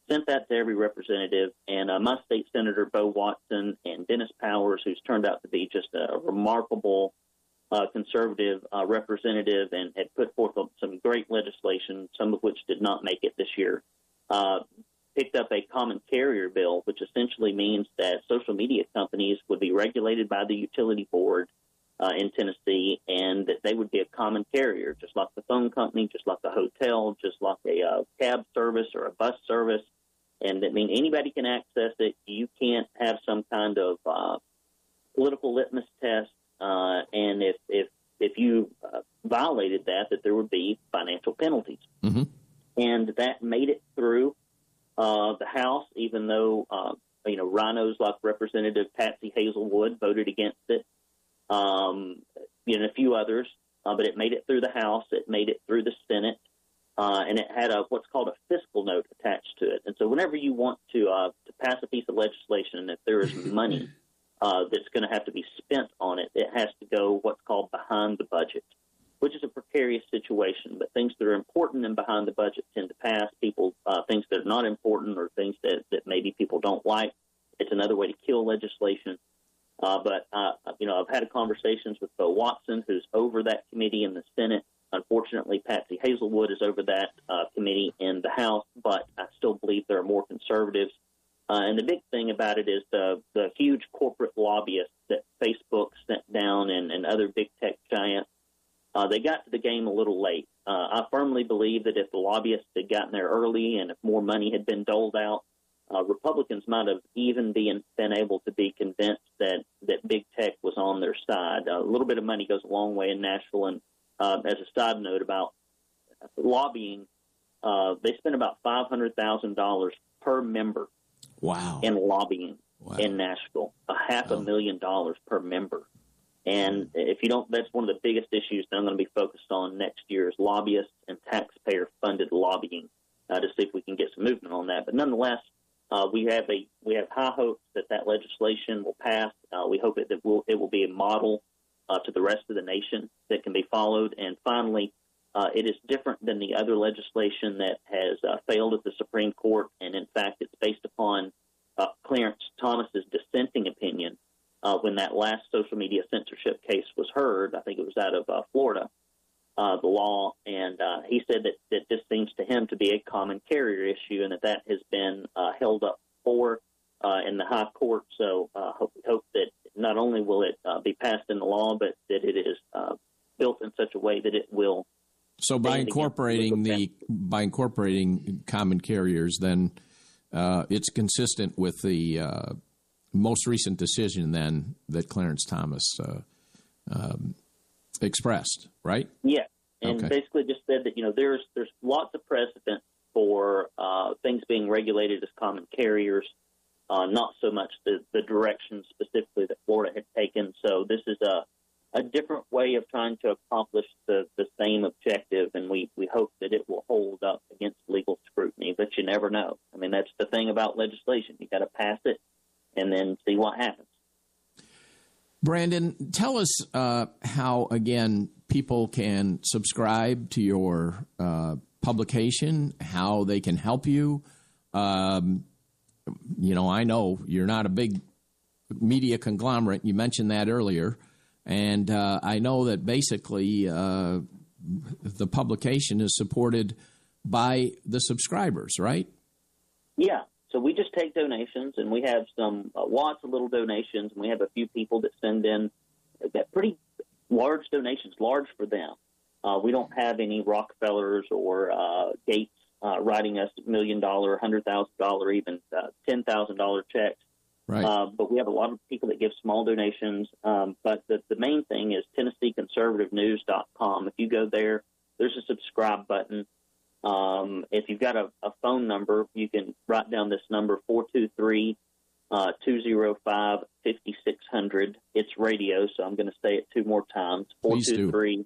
sent that to every representative. And uh, my state senator, Bo Watson, and Dennis Powers, who's turned out to be just a remarkable uh, conservative uh, representative and had put forth some great legislation, some of which did not make it this year, uh, picked up a common carrier bill, which essentially means that social media companies would be regulated by the utility board uh, in Tennessee, and that they would be a common carrier, just like the phone company, just like the hotel, just like a uh, cab service or a bus service and I mean anybody can access it. You can't have some kind of uh, political litmus test, uh, and if if if you uh, violated that, that there would be financial penalties. Mm-hmm. And that made it through uh, the House, even though uh, you know rhinos like Representative Patsy Hazlewood voted against it, um, know, a few others. Uh, but it made it through the House. It made it through the Senate uh, and it had a what's called a fiscal note attached to it. And so, whenever you want to uh, to pass a piece of legislation, and if there is money uh, that's going to have to be spent on it, it has to go what's called behind the budget, which is a precarious situation. But things that are important and behind the budget tend to pass. People uh, things that are not important or things that that maybe people don't like. It's another way to kill legislation. Uh, but uh, you know, I've had conversations with Bo Watson, who's over that committee in the Senate, Unfortunately, Patsy Hazlewood is over that uh, committee in the House, but I still believe there are more conservatives. Uh, and the big thing about it is the the huge corporate lobbyists that Facebook sent down and, and other big tech giants. Uh, they got to the game a little late. Uh, I firmly believe that if the lobbyists had gotten there early and if more money had been doled out, uh, Republicans might have even been, been able to be convinced that, that big tech was on their side. a little bit of money goes a long way in Nashville, and uh, as a side note about lobbying, uh, they spend about five hundred thousand dollars per member. Wow! In lobbying wow. in Nashville, a half wow. a million dollars per member. And if you don't, that's one of the biggest issues that I'm going to be focused on next year is lobbyists and taxpayer-funded lobbying uh, to see if we can get some movement on that. But nonetheless, uh, we have a we have high hopes that that legislation will pass. Uh, we hope it that will it will be a model uh, to the rest of the nation that can be followed. And finally, uh, it is different than the other legislation that has uh, failed at the Supreme Court, and in fact, it's based upon uh, Clarence Thomas's dissenting opinion when that last social media censorship case was heard. I think it was out of Florida. Uh, the law, and uh, he said that, that this seems to him to be a common carrier issue, and that that has been uh, held up for in the high court. So hope, hope that not only will it be passed in the law, but that it is built in such a way that it will. So by incorporating the by incorporating common carriers, then it's consistent with the most recent decision then that Clarence Thomas uh, um, expressed, right? Yeah, and okay. basically just said that you know there's there's lots of precedent for uh, things being regulated as common carriers, uh, not so much the the direction specifically that Florida had taken. So this is a a different way of trying to accomplish the, the same objective, and we, we hope that it will hold up against legal scrutiny. But you never know. I mean, that's the thing about legislation. You got to pass it and then see what happens. Brandon, tell us uh, how, again, people can subscribe to your uh, publication, how they can help you. Um, you know, I know you're not a big media conglomerate. You mentioned that earlier. And uh, I know that basically uh, the publication is supported by the subscribers, right? Yeah. So we just take donations, and we have some uh, lots of little donations, and we have a few people that send in that pretty large donations, large for them. Uh, we don't have any Rockefellers or uh, Gates uh, writing us million dollar, hundred thousand dollar, even uh, ten thousand dollar checks. Right. Uh, but we have a lot of people that give small donations. Um, but the, the main thing is TennesseeConservativeNews.com. If you go there, there's a subscribe button. Um, if you've got a, a, phone number, you can write down this number 423 uh, 205 5600. It's radio, so I'm going to say it two more times 423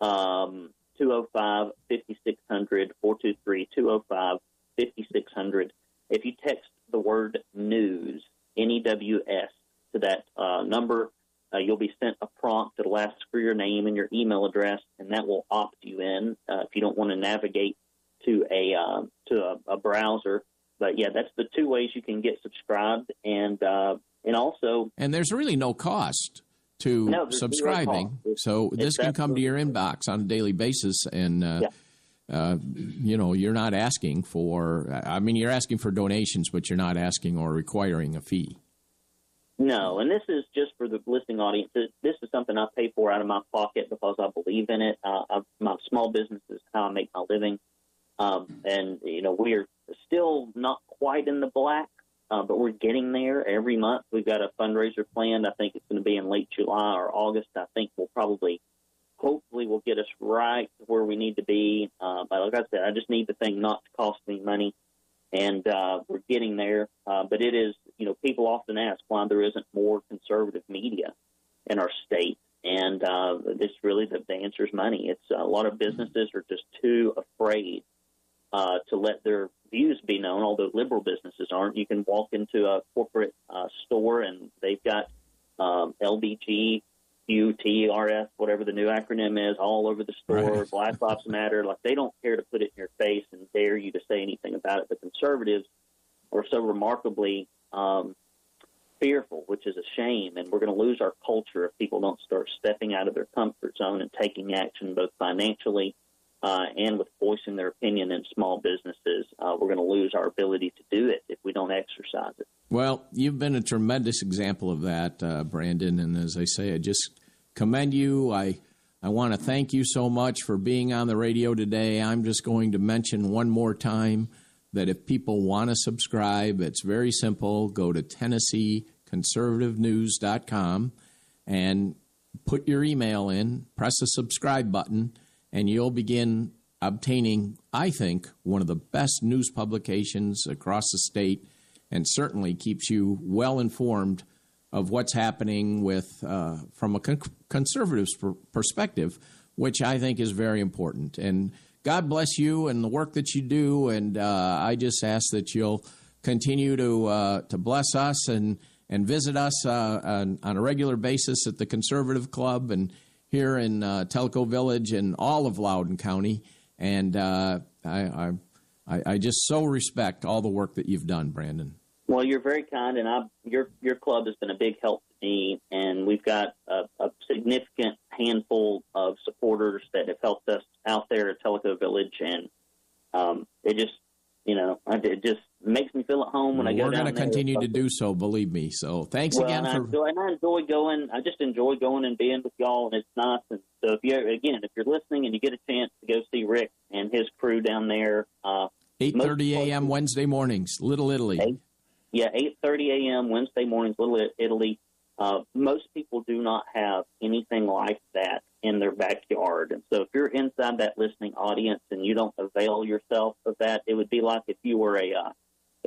um, 205 5600. 423 205 5600. If you text the word news, N E W S, to that uh, number, uh, you'll be sent a prompt that'll ask for your name and your email address, and that will opt you in uh, if you don't want to navigate to a uh, to a, a, browser. But yeah, that's the two ways you can get subscribed, and uh, and also and there's really no cost to no, subscribing, so this can come to your inbox on a daily basis, and uh, yeah. Uh, you know, you're not asking for, I mean, you're asking for donations, but you're not asking or requiring a fee. No, and this is just for the listening audience. This is something I pay for out of my pocket because I believe in it. Uh, I, my small business is how I make my living. Um, and, you know, we are still not quite in the black, uh, but we're getting there every month. We've got a fundraiser planned. I think it's going to be in late July or August. I think we'll probably, hopefully, will get us right where we need to be. Uh, but like I said, I just need the thing not to cost me money. And uh, we're getting there. Uh, but it is, you know, people often ask why there isn't more conservative media in our state. And uh, really the, the answer is money. It's a lot of businesses are just too afraid uh, to let their views be known, although liberal businesses aren't. You can walk into a corporate uh, store and they've got um, LBG, UTRF, whatever the new acronym is, all over the store. Right. Black Lives Matter. Like they don't care to put it in your face and dare you to say anything about it. The conservatives are so remarkably um, fearful, which is a shame. And we're going to lose our culture if people don't start stepping out of their comfort zone and taking action, both financially uh, and with voicing their opinion in small businesses, uh, we're going to lose our ability to do it if we don't exercise it. Well, you've been a tremendous example of that, uh, Brandon. And as I say, I just commend you. I I want to thank you so much for being on the radio today. I'm just going to mention one more time that if people want to subscribe, it's very simple. Go to TennesseeConservativeNews.com and put your email in, press the subscribe button and you'll begin obtaining, I think, one of the best news publications across the state and certainly keeps you well informed of what's happening with uh, from a con- conservative perspective, which I think is very important. And God bless you and the work that you do. And uh, I just ask that you'll continue to uh, to bless us and and visit us uh, on, on, a regular basis at the Conservative Club and here in uh, Tellico Village and all of Loudon County. And uh, I, I, I just so respect all the work that you've done, Brandon. Well, you're very kind, and I, your your club has been a big help to me, and we've got a, a significant handful of supporters that have helped us out there at Tellico Village, and um, it just you know it just makes me feel at home when I go. We're going to continue to do so, believe me. So thanks well, again and for. I enjoy, and I enjoy going. I just enjoy going and being with y'all, and it's nice. And so if you again, if you're listening and you get a chance to go see Rick and his crew down there, uh, eight thirty a.m. Wednesday mornings, Little Italy. Eight, yeah, eight thirty a.m. Wednesday mornings, Little Italy. Uh, most people do not have anything like that in their backyard. And so if you're inside that listening audience and you don't avail yourself of that, it would be like if you were a, uh,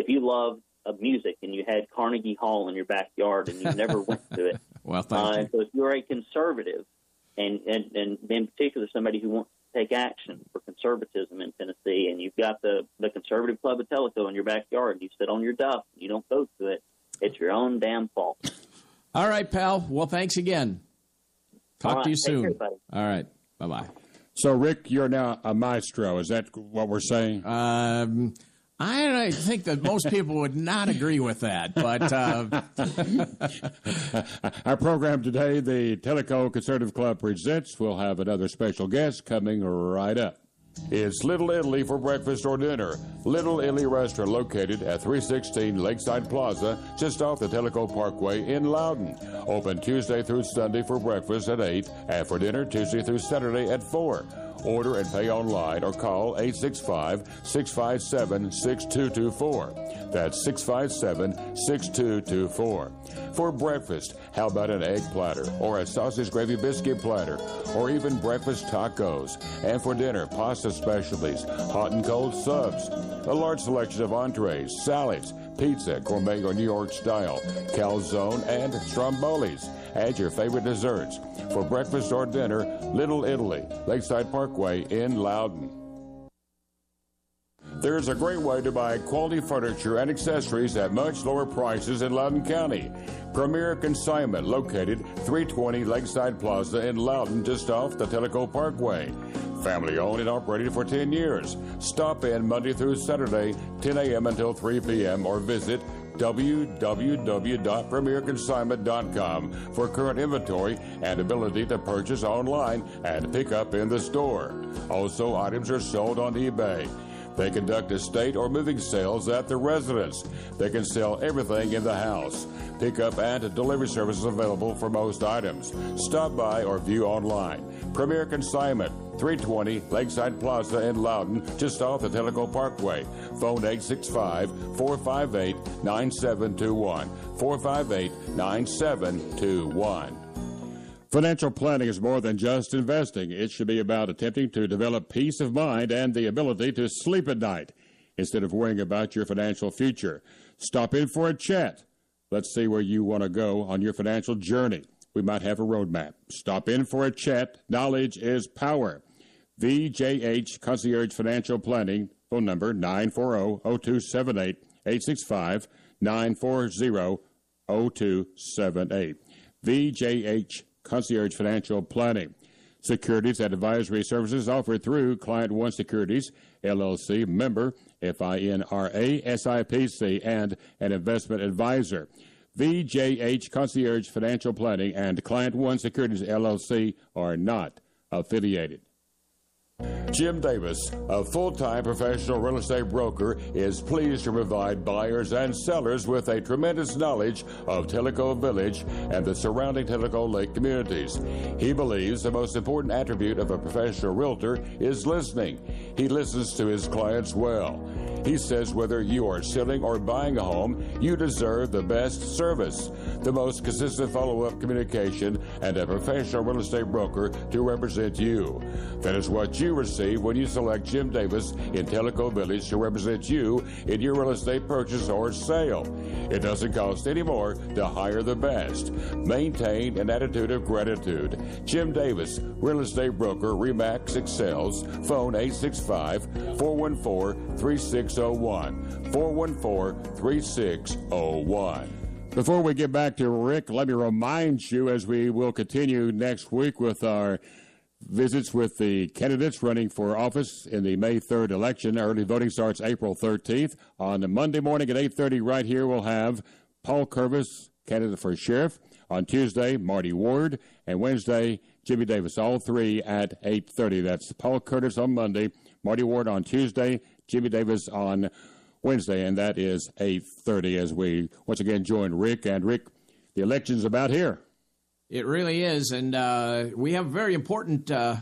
if you love uh, music and you had Carnegie Hall in your backyard and you never went to it. well, thank uh, you. So if you're a conservative and, and, and in particular somebody who wants to take action for conservatism in Tennessee and you've got the, the conservative club of Tellico in your backyard and you sit on your duff and you don't go to it, it's your own damn fault. All right, pal. Well, thanks again. Talk right, to you soon. Care, All right. Bye bye. So, Rick, you're now a maestro. Is that what we're saying? Um, I think that most people would not agree with that, but uh... our program today, the Tellico Conservative Club presents. We'll have another special guest coming right up. It's Little Italy for breakfast or dinner. Little Italy restaurant located at 316 Lakeside Plaza, just off the Tellico Parkway in Loudon. Open Tuesday through Sunday for breakfast at 8 and for dinner Tuesday through Saturday at 4. Order and pay online or call 865 657 6224. That's 657 6224. For breakfast, how about an egg platter or a sausage gravy biscuit platter or even breakfast tacos? And for dinner, pasta specialties, hot and cold subs, a large selection of entrees, salads, pizza, gourmet or New York style, calzone, and strombolis. Add your favorite desserts. For breakfast or dinner, Little Italy, Lakeside Parkway in Loudon. There's a great way to buy quality furniture and accessories at much lower prices in Loudon County. Premier Consignment, located 320 Lakeside Plaza in Loudon, just off the Tellico Parkway. Family owned and operated for 10 years. Stop in Monday through Saturday, 10 a.m. until 3 p.m., or visit www.premierconsignment.com for current inventory and ability to purchase online and pick up in the store. Also, items are sold on eBay. They conduct estate or moving sales at their residence. They can sell everything in the house. Pickup and delivery services available for most items. Stop by or view online. Premier Consignment, 320 Lakeside Plaza in Loudon, just off the Tellico Parkway. Phone 865 458 9721. 458 9721. Financial planning is more than just investing. It should be about attempting to develop peace of mind and the ability to sleep at night instead of worrying about your financial future. Stop in for a chat. Let's see where you want to go on your financial journey. We might have a roadmap. Stop in for a chat. Knowledge is power. VJH Concierge Financial Planning, phone number 940 0278 865 940 0278. VJH Concierge Financial Planning. Securities and advisory services offered through Client One Securities, LLC, member FINRA, SIPC, and an investment advisor. VJH Concierge Financial Planning and Client One Securities, LLC are not affiliated. Jim Davis, a full time professional real estate broker, is pleased to provide buyers and sellers with a tremendous knowledge of Tellico Village and the surrounding Tellico Lake communities. He believes the most important attribute of a professional realtor is listening. He listens to his clients well. He says whether you are selling or buying a home, you deserve the best service, the most consistent follow up communication, and a professional real estate broker to represent you. That is what you receive when you select Jim Davis in Tellico Village to represent you in your real estate purchase or sale. It doesn't cost any more to hire the best. Maintain an attitude of gratitude. Jim Davis, real estate broker, Remax Excels, phone 865 414 3601. 414 3601. Before we get back to Rick, let me remind you as we will continue next week with our visits with the candidates running for office in the May 3rd election. Early voting starts April 13th. On Monday morning at 8:30 right here we'll have Paul Curtis, candidate for sheriff. On Tuesday, Marty Ward, and Wednesday, Jimmy Davis. All three at 8:30. That's Paul Curtis on Monday, Marty Ward on Tuesday, Jimmy Davis on Wednesday, and that is 8:30 as we once again join Rick and Rick. The election's about here. It really is, and uh, we have a very important uh,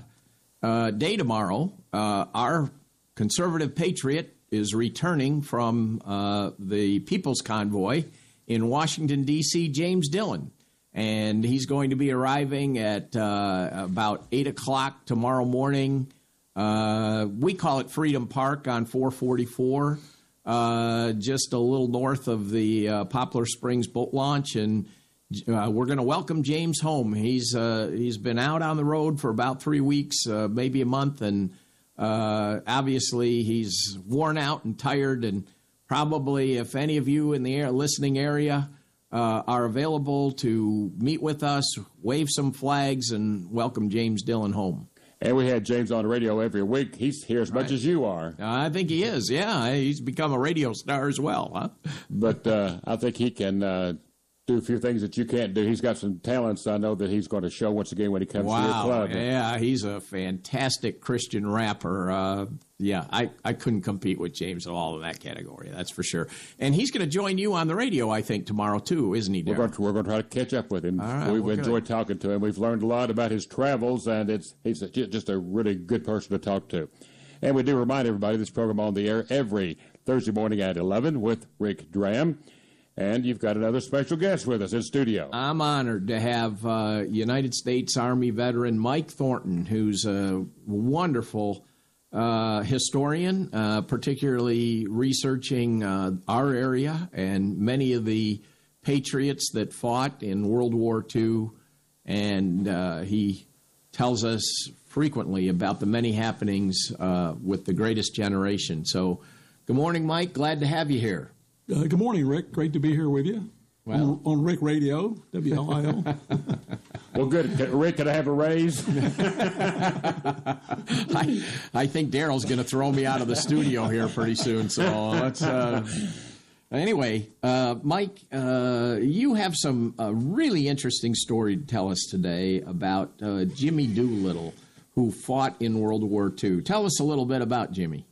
uh, day tomorrow. Uh, our conservative patriot is returning from uh, the People's Convoy in Washington D.C. James Dillon, and he's going to be arriving at uh, about eight o'clock tomorrow morning. we call it Freedom Park on 444, just a little north of the Poplar Springs boat launch, and uh, we're going to welcome James home. He's uh, he's been out on the road for about three weeks, uh, maybe a month, and uh, obviously he's worn out and tired. And probably, if any of you in the air, listening area uh, are available to meet with us, wave some flags, and welcome James Dillon home. And we had James on the radio every week. He's here as right. much as you are. I think he is. Yeah, he's become a radio star as well. Huh? But uh, I think he can do a few things that you can't do. He's got some talents I know that he's going to show once again when he comes wow. to your club. Yeah, he's a fantastic Christian rapper. Uh, yeah, I, I couldn't compete with James at all in that category. That's for sure. And he's going to join you on the radio, I think, tomorrow too, isn't he? We're going, to, we're going to try to catch up with him. We've enjoyed gonna... talking to him. We've learned a lot about his travels, and it's he's a, just a really good person to talk to. And we do remind everybody this program on the air every Thursday morning at 11 with Rick Dram. And you've got another special guest with us in studio. I'm honored to have uh, United States Army veteran Mike Thornton, who's a wonderful uh, historian, uh, particularly researching uh, our area and many of the patriots that fought in World War II. And uh, he tells us frequently about the many happenings uh, with the greatest generation. So, good morning, Mike. Glad to have you here. Uh, good morning, Rick. Great to be here with you well. on, on Rick Radio, WLIL. well, good. Rick, could I have a raise? I, I think Daryl's going to throw me out of the studio here pretty soon. So let's. Uh, anyway, uh, Mike, uh, you have some uh, really interesting story to tell us today about uh, Jimmy Doolittle, who fought in World War II. Tell us a little bit about Jimmy.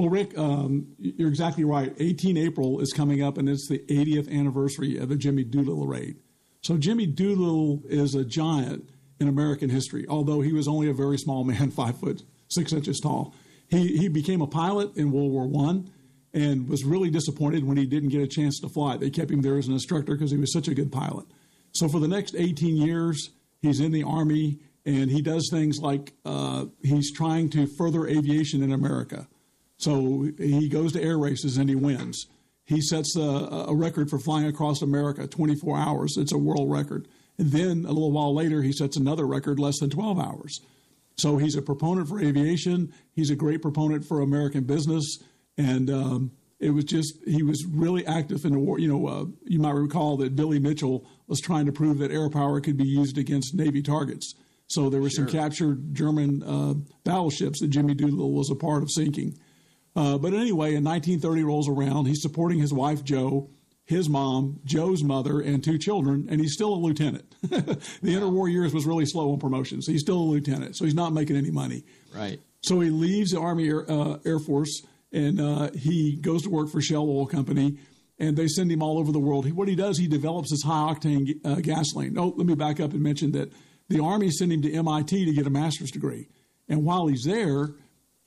Well, Rick, um, you're exactly right. 18 April is coming up, and it's the 80th anniversary of the Jimmy Doolittle raid. So Jimmy Doolittle is a giant in American history, although he was only a very small man, five foot six inches tall. He he became a pilot in World War One, and was really disappointed when he didn't get a chance to fly. They kept him there as an instructor because he was such a good pilot. So for the next 18 years, he's in the Army, and he does things like uh, he's trying to further aviation in America. So he goes to air races and he wins. He sets a, a, record for flying across America, 24 hours. It's a world record. And then a little while later, he sets another record, less than 12 hours. So he's a proponent for aviation. He's a great proponent for American business. And um, it was just, he was really active in the war. You know, uh, you might recall that Billy Mitchell was trying to prove that air power could be used against Navy targets. So there were sure. some captured German uh, battleships that Jimmy Doolittle was a part of sinking. Uh, but anyway, in 1930 rolls around, he's supporting his wife Joe, his mom, Joe's mother, and two children, and he's still a lieutenant. the interwar years was really slow on promotions. So he's still a lieutenant, so he's not making any money. Right. So he leaves the Army Air, uh, Air Force and uh, he goes to work for Shell Oil Company, and they send him all over the world. He, what he does, he develops his high octane uh, gasoline. Oh, let me back up and mention that the Army sent him to MIT to get a master's degree, and while he's there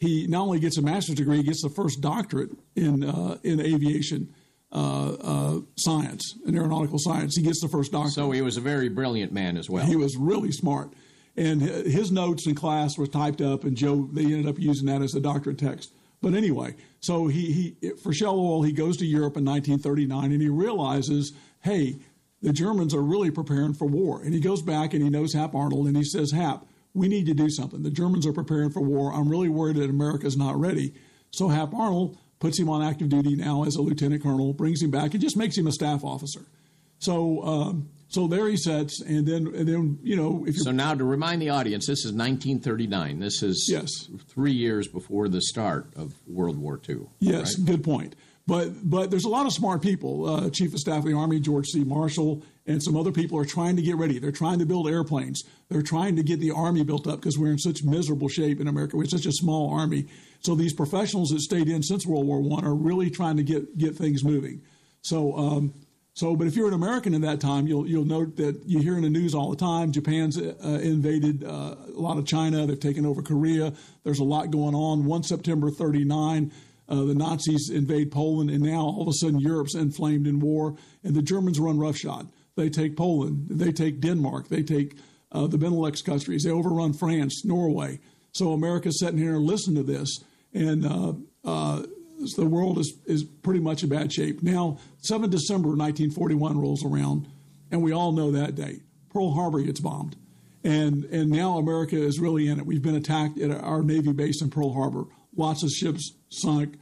he not only gets a master's degree, he gets the first doctorate in uh, in aviation uh, uh, science, in aeronautical science. He gets the first doctorate. So he was a very brilliant man as well. He was really smart, and his notes in class were typed up, and Joe they ended up using that as a doctorate text. But anyway, so he, he for Shell Oil, he goes to Europe in 1939, and he realizes, hey, the Germans are really preparing for war. And he goes back and he knows Hap Arnold, and he says, Hap, we need to do something. The Germans are preparing for war. I'm really worried that America is not ready. So Hap Arnold puts him on active duty now as a lieutenant colonel, brings him back, and just makes him a staff officer. So, um, so there he sits, and then, and then you know, if so now to remind the audience, this is 1939. This is yes. three years before the start of World War II. Yes, right? good point. But but there's a lot of smart people. Uh, Chief of Staff of the Army George C. Marshall and some other people are trying to get ready. They're trying to build airplanes. They're trying to get the Army built up because we're in such miserable shape in America. We're such a small Army. So these professionals that stayed in since World War One are really trying to get get things moving. So. Um, so, but if you're an American in that time, you'll you'll note that you hear in the news all the time. Japan's uh, invaded uh, a lot of China. They've taken over Korea. There's a lot going on. One September 39, uh, the Nazis invade Poland, and now all of a sudden Europe's inflamed in war, and the Germans run roughshod. They take Poland, they take Denmark, they take uh, the Benelux countries, they overrun France, Norway. So America's sitting here and listening to this, and uh, uh, the world is, is pretty much in bad shape. Now, 7 December 1941 rolls around, and we all know that date. Pearl Harbor gets bombed. And, and now America is really in it. We've been attacked at our Navy base in Pearl Harbor. Lots of ships sunk.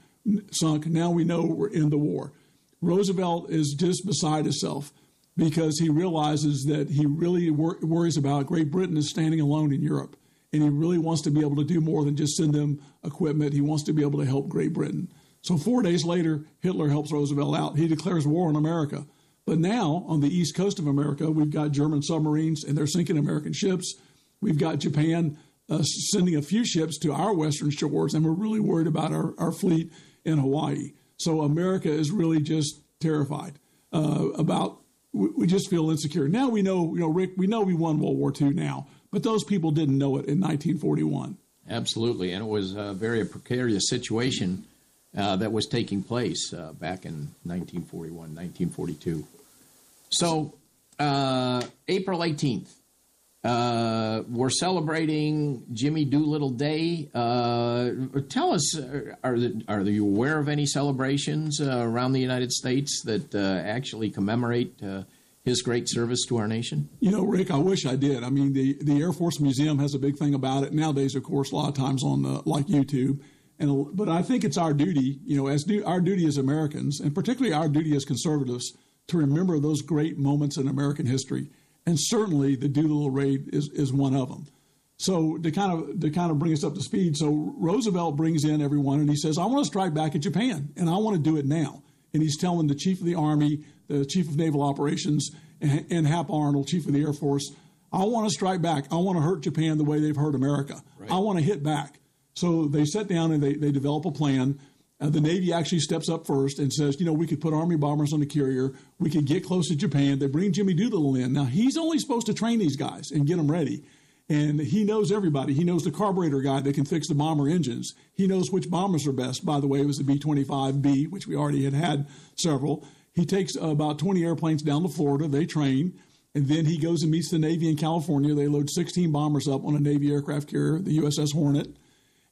sunk. Now we know we're in the war. Roosevelt is just beside himself because he realizes that he really wor- worries about Great Britain is standing alone in Europe. And he really wants to be able to do more than just send them equipment. He wants to be able to help Great Britain. So four days later, Hitler helps Roosevelt out. He declares war on America. But now, on the east coast of America, we've got German submarines and they're sinking American ships. We've got Japan uh, sending a few ships to our western shores, and we're really worried about our, our fleet in Hawaii. So America is really just terrified uh, about. We, we just feel insecure. Now we know, you know, Rick. We know we won World War II now, but those people didn't know it in 1941. Absolutely, and it was a very precarious situation uh, that was taking place uh, back in 1941, 1942. So, uh, April 18th, uh, we're celebrating Jimmy Doolittle Day. Uh, tell us, uh, are, the, are you aware of any celebrations around the United States that actually commemorate his great service to our nation? You know, Rick, I wish I did. I mean, the, the Air Force Museum has a big thing about it. Nowadays, of course, a lot of times on the, like YouTube and, but I think it's our duty, you know, as do, our duty as Americans, and particularly our duty as conservatives, to remember those great moments in American history. And certainly, the Doolittle raid is, is one of them. So to kind of to kind of bring us up to speed, so Roosevelt brings in everyone and he says, "I want to strike back at Japan, and I want to do it now." And he's telling the chief of the army, the chief of naval operations, and, and Hap Arnold, chief of the air force, "I want to strike back. I want to hurt Japan the way they've hurt America. Right. I want to hit back." So they sit down and they, they develop a plan. Uh, the Navy actually steps up first and says, you know, we could put Army bombers on the carrier. We could get close to Japan. They bring Jimmy Doolittle in. Now, he's only supposed to train these guys and get them ready. And he knows everybody. He knows the carburetor guy that can fix the bomber engines. He knows which bombers are best. By the way, it was the B 25B, which we already had had several. He takes about 20 airplanes down to Florida. They train. And then he goes and meets the Navy in California. They load 16 bombers up on a Navy aircraft carrier, the USS Hornet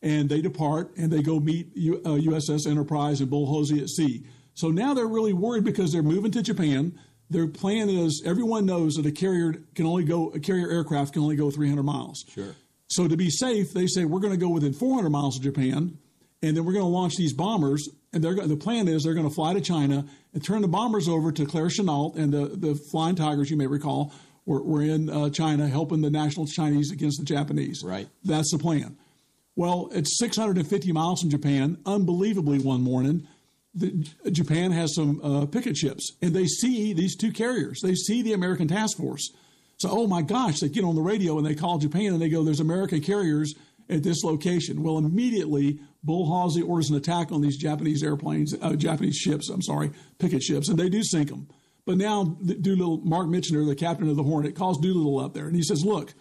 and they depart and they go meet U, uh, USS Enterprise and Bull Halsey at sea. So now they're really worried because they're moving to Japan. Their plan is everyone knows that a carrier can only go a carrier aircraft can only go 300 miles. Sure. So to be safe, they say we're going to go within 400 miles of Japan, and then we're going to launch these bombers. And they're, the plan is they're going to fly to China and turn the bombers over to Claire Chennault and the, the Flying Tigers, you may recall, were, were in uh, China helping the national Chinese against the Japanese. Right. That's the plan. Well, it's 650 miles from Japan. Unbelievably, one morning, the, Japan has some uh, picket ships, and they see these two carriers. They see the American task force. So, oh my gosh, they get on the radio and they call Japan and they go, "There's American carriers at this location." Well, immediately, Bull Halsey orders an attack on these Japanese airplanes, uh, Japanese ships. I'm sorry, picket ships, and they do sink them. But now, Doolittle, Marc Mitscher, the captain of the Hornet, calls Doolittle up there and he says, "Look,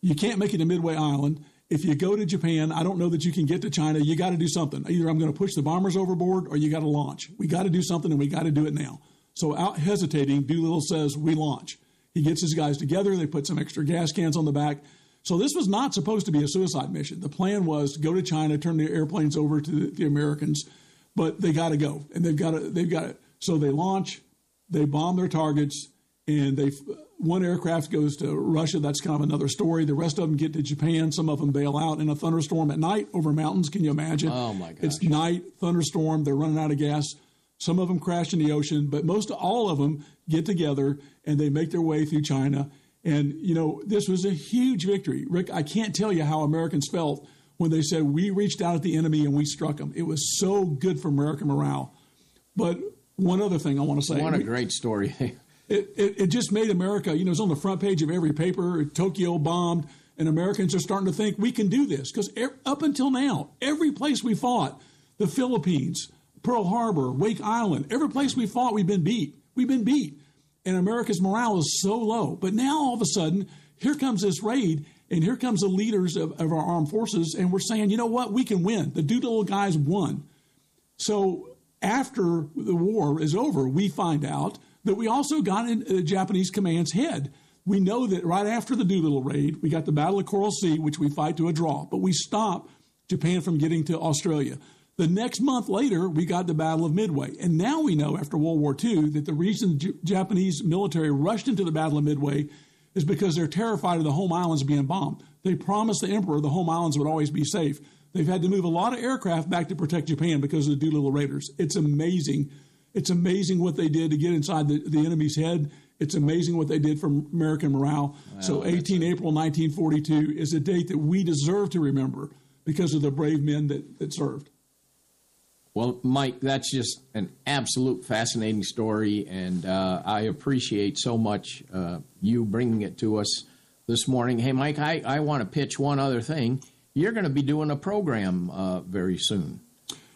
you can't make it to Midway Island." If you go to Japan, I don't know that you can get to China. You got to do something. Either I'm going to push the bombers overboard or you got to launch. We got to do something and we got to do it now. So, out hesitating, Doolittle says, We launch. He gets his guys together. They put some extra gas cans on the back. So, this was not supposed to be a suicide mission. The plan was to go to China, turn the airplanes over to the, the Americans, but they got to go. And they've got to, they've got to. So, they launch, they bomb their targets, and they one aircraft goes to Russia. That's kind of another story. The rest of them get to Japan. Some of them bail out in a thunderstorm at night over mountains. Can you imagine? Oh my gosh! It's night thunderstorm. They're running out of gas. Some of them crash in the ocean, but most all of them get together and they make their way through China. And you know, this was a huge victory, Rick. I can't tell you how Americans felt when they said we reached out at the enemy and we struck them. It was so good for American morale. But one other thing I want to say. What a great story. it, it, it, just made America, you know, it's on the front page of every paper. Tokyo bombed, and Americans are starting to think we can do this because er, up until now, every place we fought, the Philippines, Pearl Harbor, Wake Island, every place we fought, we've been beat. We've been beat. And America's morale is so low. But now all of a sudden, here comes this raid, and here comes the leaders of, of our armed forces, and we're saying, you know what, we can win. The Doolittle guys won. So after the war is over, we find out that we also got in the Japanese command's head. We know that right after the Doolittle raid, we got the Battle of Coral Sea, which we fight to a draw, but we stop Japan from getting to Australia. The next month later, we got the Battle of Midway. And now we know after World War II that the reason the Japanese military rushed into the Battle of Midway is because they're terrified of the home islands being bombed. They promised the emperor the home islands would always be safe. They've had to move a lot of aircraft back to protect Japan because of the Doolittle Raiders. It's amazing it's amazing what they did to get inside the, the enemy's head. It's amazing what they did for American morale. so 18 April 1942 is a date that we deserve to remember because of the brave men that, that served. Well, Mike, that's just an absolute fascinating story, and uh, I appreciate so much uh, you bringing it to us this morning. Hey, Mike, I, I want to pitch one other thing. You're going to be doing a program uh, very soon.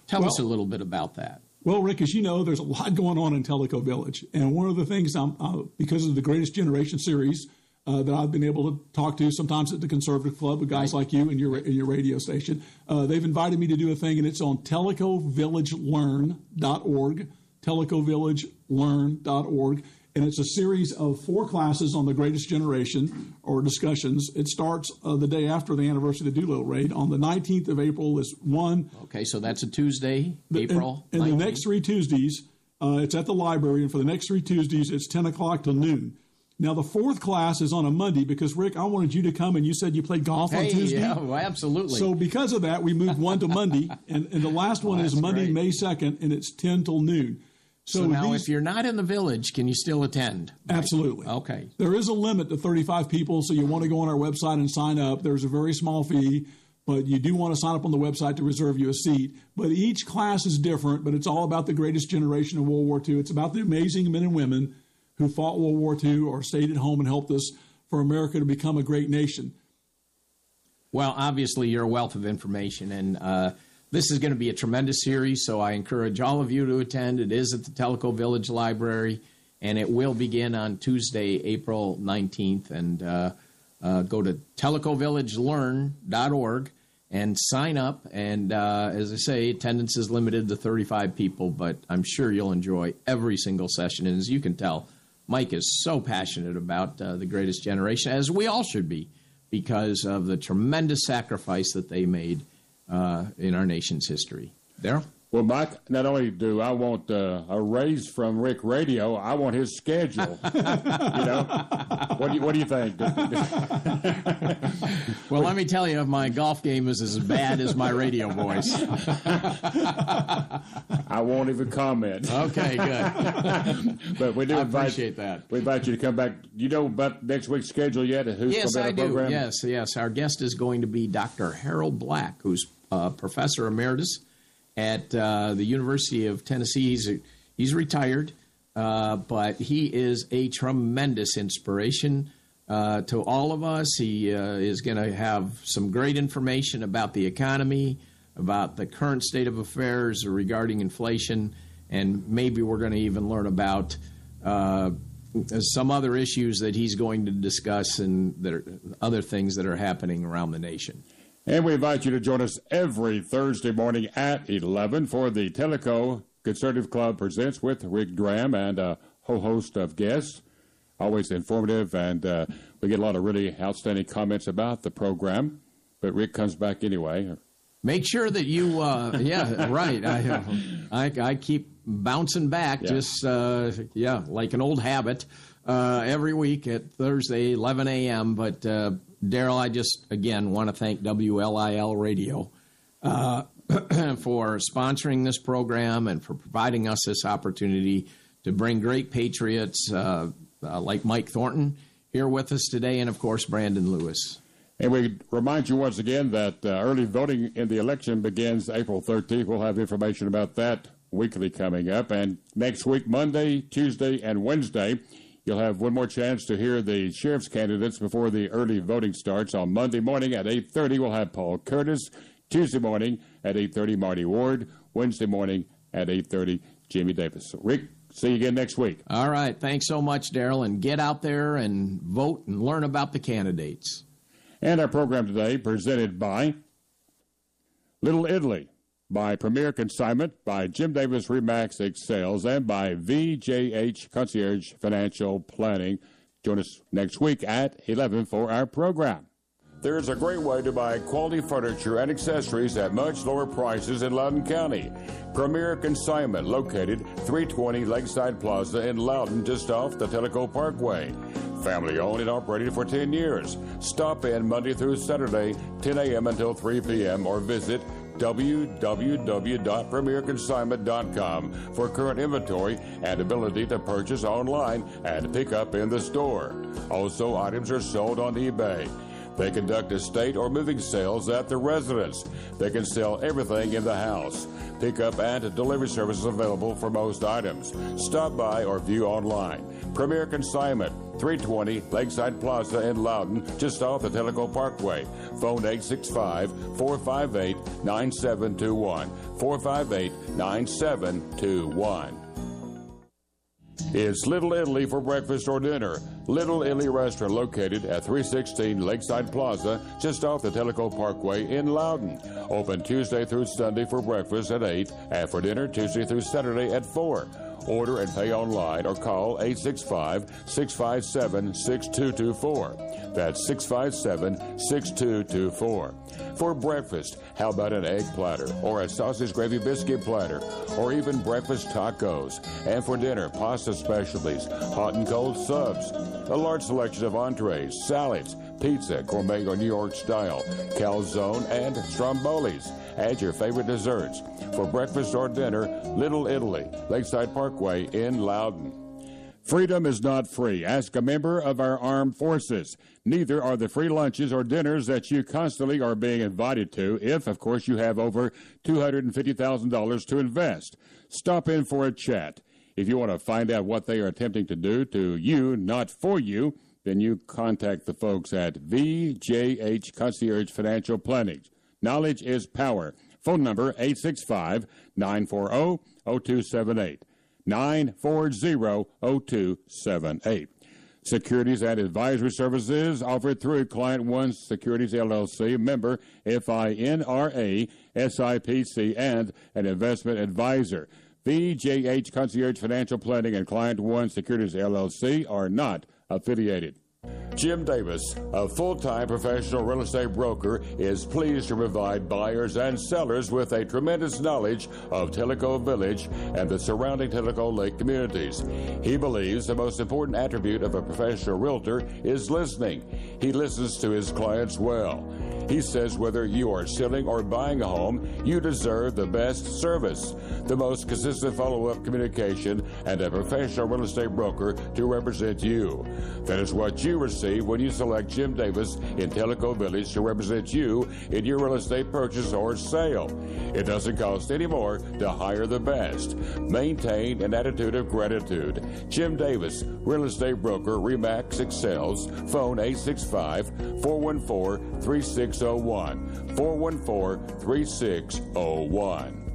Tell well, us a little bit about that. Well, Rick, as you know, there's a lot going on in Tellico Village, and one of the things I'm uh, because of the Greatest Generation series uh, that I've been able to talk to sometimes at the Conservative Club with guys like you and your and your radio station. Uh, they've invited me to do a thing, and it's on tellicoVillageLearn.org, tellicoVillageLearn.org, and it's a series of four classes on the Greatest Generation or discussions. It starts uh, the day after the anniversary of the Doolittle raid. On the 19th of April is one. Okay, so that's a Tuesday, April. And, and the next three Tuesdays, uh, it's at the library, and for the next three Tuesdays, it's 10 o'clock till noon. Now, the fourth class is on a Monday because, Rick, I wanted you to come and you said you played golf hey, on Tuesday. Yeah, well, absolutely. So, because of that, we moved one to Monday, and, and the last one is Monday, great. May 2nd, and it's 10 till noon. So, so now, these, if you're not in the village, can you still attend? Absolutely. Okay. There is a limit to 35 people, so you want to go on our website and sign up. There's a very small fee, but you do want to sign up on the website to reserve you a seat. But each class is different, but it's all about the greatest generation of World War II. It's about the amazing men and women who fought World War II or stayed at home and helped us for America to become a great nation. Well, obviously, you're a wealth of information, and uh, this is going to be a tremendous series, so I encourage all of you to attend. It is at the Tellico Village Library, and it will begin on Tuesday, April 19th. And uh, uh, go to tellicovillagelearn.org and sign up. And uh, as I say, attendance is limited to 35 people, but I'm sure you'll enjoy every single session. And as you can tell, Mike is so passionate about uh, the greatest generation, as we all should be, because of the tremendous sacrifice that they made uh, in our nation's history. Daryl? Well, Mike, not only do I want uh, a raise from Rick Radio, I want his schedule. you know, what do you, what do you think? well, let me tell you, my golf game is as bad as my radio voice. I won't even comment. Okay, good. but we do I invite, appreciate that. We invite you to come back. You know about next week's schedule yet? Who's yes, I do. Program? Yes, yes. Our guest is going to be Dr. Harold Black, who's uh, professor emeritus at uh, the University of Tennessee. He's, he's retired, uh, but he is a tremendous inspiration uh, to all of us. He uh, is going to have some great information about the economy, about the current state of affairs regarding inflation, and maybe we're going to even learn about uh, some other issues that he's going to discuss and that other things that are happening around the nation. And we invite you to join us every Thursday morning at 11 for the Tellico Conservative Club Presents with Rick Dram and a whole host of guests. Always informative, and uh, we get a lot of really outstanding comments about the program. But Rick comes back anyway. Make sure that you, uh, yeah, right. I, I, I, keep bouncing back, yeah. just, uh, yeah, like an old habit uh, every week at Thursday, 11 a.m. But uh, Daryl, I just again want to thank WLIL Radio uh, for sponsoring this program and for providing us this opportunity to bring great patriots uh, uh, like Mike Thornton here with us today, and of course Brandon Lewis. And we remind you once again that uh, early voting in the election begins April 13th. We'll have information about that weekly coming up. And next week, Monday, Tuesday, and Wednesday, You'll have one more chance to hear the sheriff's candidates before the early voting starts on Monday morning at 8:30. We'll have Paul Curtis. Tuesday morning at 8:30, Marty Ward. Wednesday morning at 8:30, Jimmy Davis. Rick, see you again next week. All right, thanks so much, Daryl, and get out there and vote and learn about the candidates. And our program today presented by Little Italy by Premier Consignment, by Jim Davis Remax Excels, and by VJH Concierge Financial Planning. Join us next week at 11 for our program. There's a great way to buy quality furniture and accessories at much lower prices in Loudon County. Premier Consignment, located 320 Lakeside Plaza in Loudoun, just off the Tellico Parkway. Family owned and operated for 10 years. Stop in Monday through Saturday, 10 a.m. until 3 p.m., or visit www.premierconsignment.com for current inventory and ability to purchase online and pick up in the store. Also, items are sold on eBay. They conduct estate or moving sales at the residence. They can sell everything in the house. Pickup and delivery services available for most items. Stop by or view online. Premier Consignment, 320 Lakeside Plaza in Loudon, just off the Tellico Parkway. Phone 865 458 9721. 458 9721. It's Little Italy for breakfast or dinner. Little Italy restaurant located at 316 Lakeside Plaza, just off the Tellico Parkway in Loudon. Open Tuesday through Sunday for breakfast at 8 and for dinner Tuesday through Saturday at 4. Order and pay online or call 865 657 6224. That's 657 6224. For breakfast, how about an egg platter or a sausage gravy biscuit platter or even breakfast tacos? And for dinner, pasta specialties, hot and cold subs, a large selection of entrees, salads, pizza, gourmet or New York style, calzone, and strombolis. Add your favorite desserts. For breakfast or dinner, Little Italy, Lakeside Parkway in Loudon. Freedom is not free. Ask a member of our armed forces. Neither are the free lunches or dinners that you constantly are being invited to, if, of course, you have over $250,000 to invest. Stop in for a chat. If you want to find out what they are attempting to do to you, not for you, then you contact the folks at VJH Concierge Financial Planning. Knowledge is power. Phone number 865 940 0278. 940 0278. Securities and advisory services offered through Client One Securities LLC, member FINRA, SIPC, and an investment advisor. VJH Concierge Financial Planning and Client One Securities LLC are not affiliated. Jim Davis, a full time professional real estate broker, is pleased to provide buyers and sellers with a tremendous knowledge of Tellico Village and the surrounding Tellico Lake communities. He believes the most important attribute of a professional realtor is listening. He listens to his clients well. He says whether you are selling or buying a home, you deserve the best service, the most consistent follow up communication, and a professional real estate broker to represent you. That is what you receive when you select Jim Davis in Tellico Village to represent you in your real estate purchase or sale. It doesn't cost any more to hire the best. Maintain an attitude of gratitude. Jim Davis, real estate broker, Remax excels. Phone 865 414 3601. 414 3601.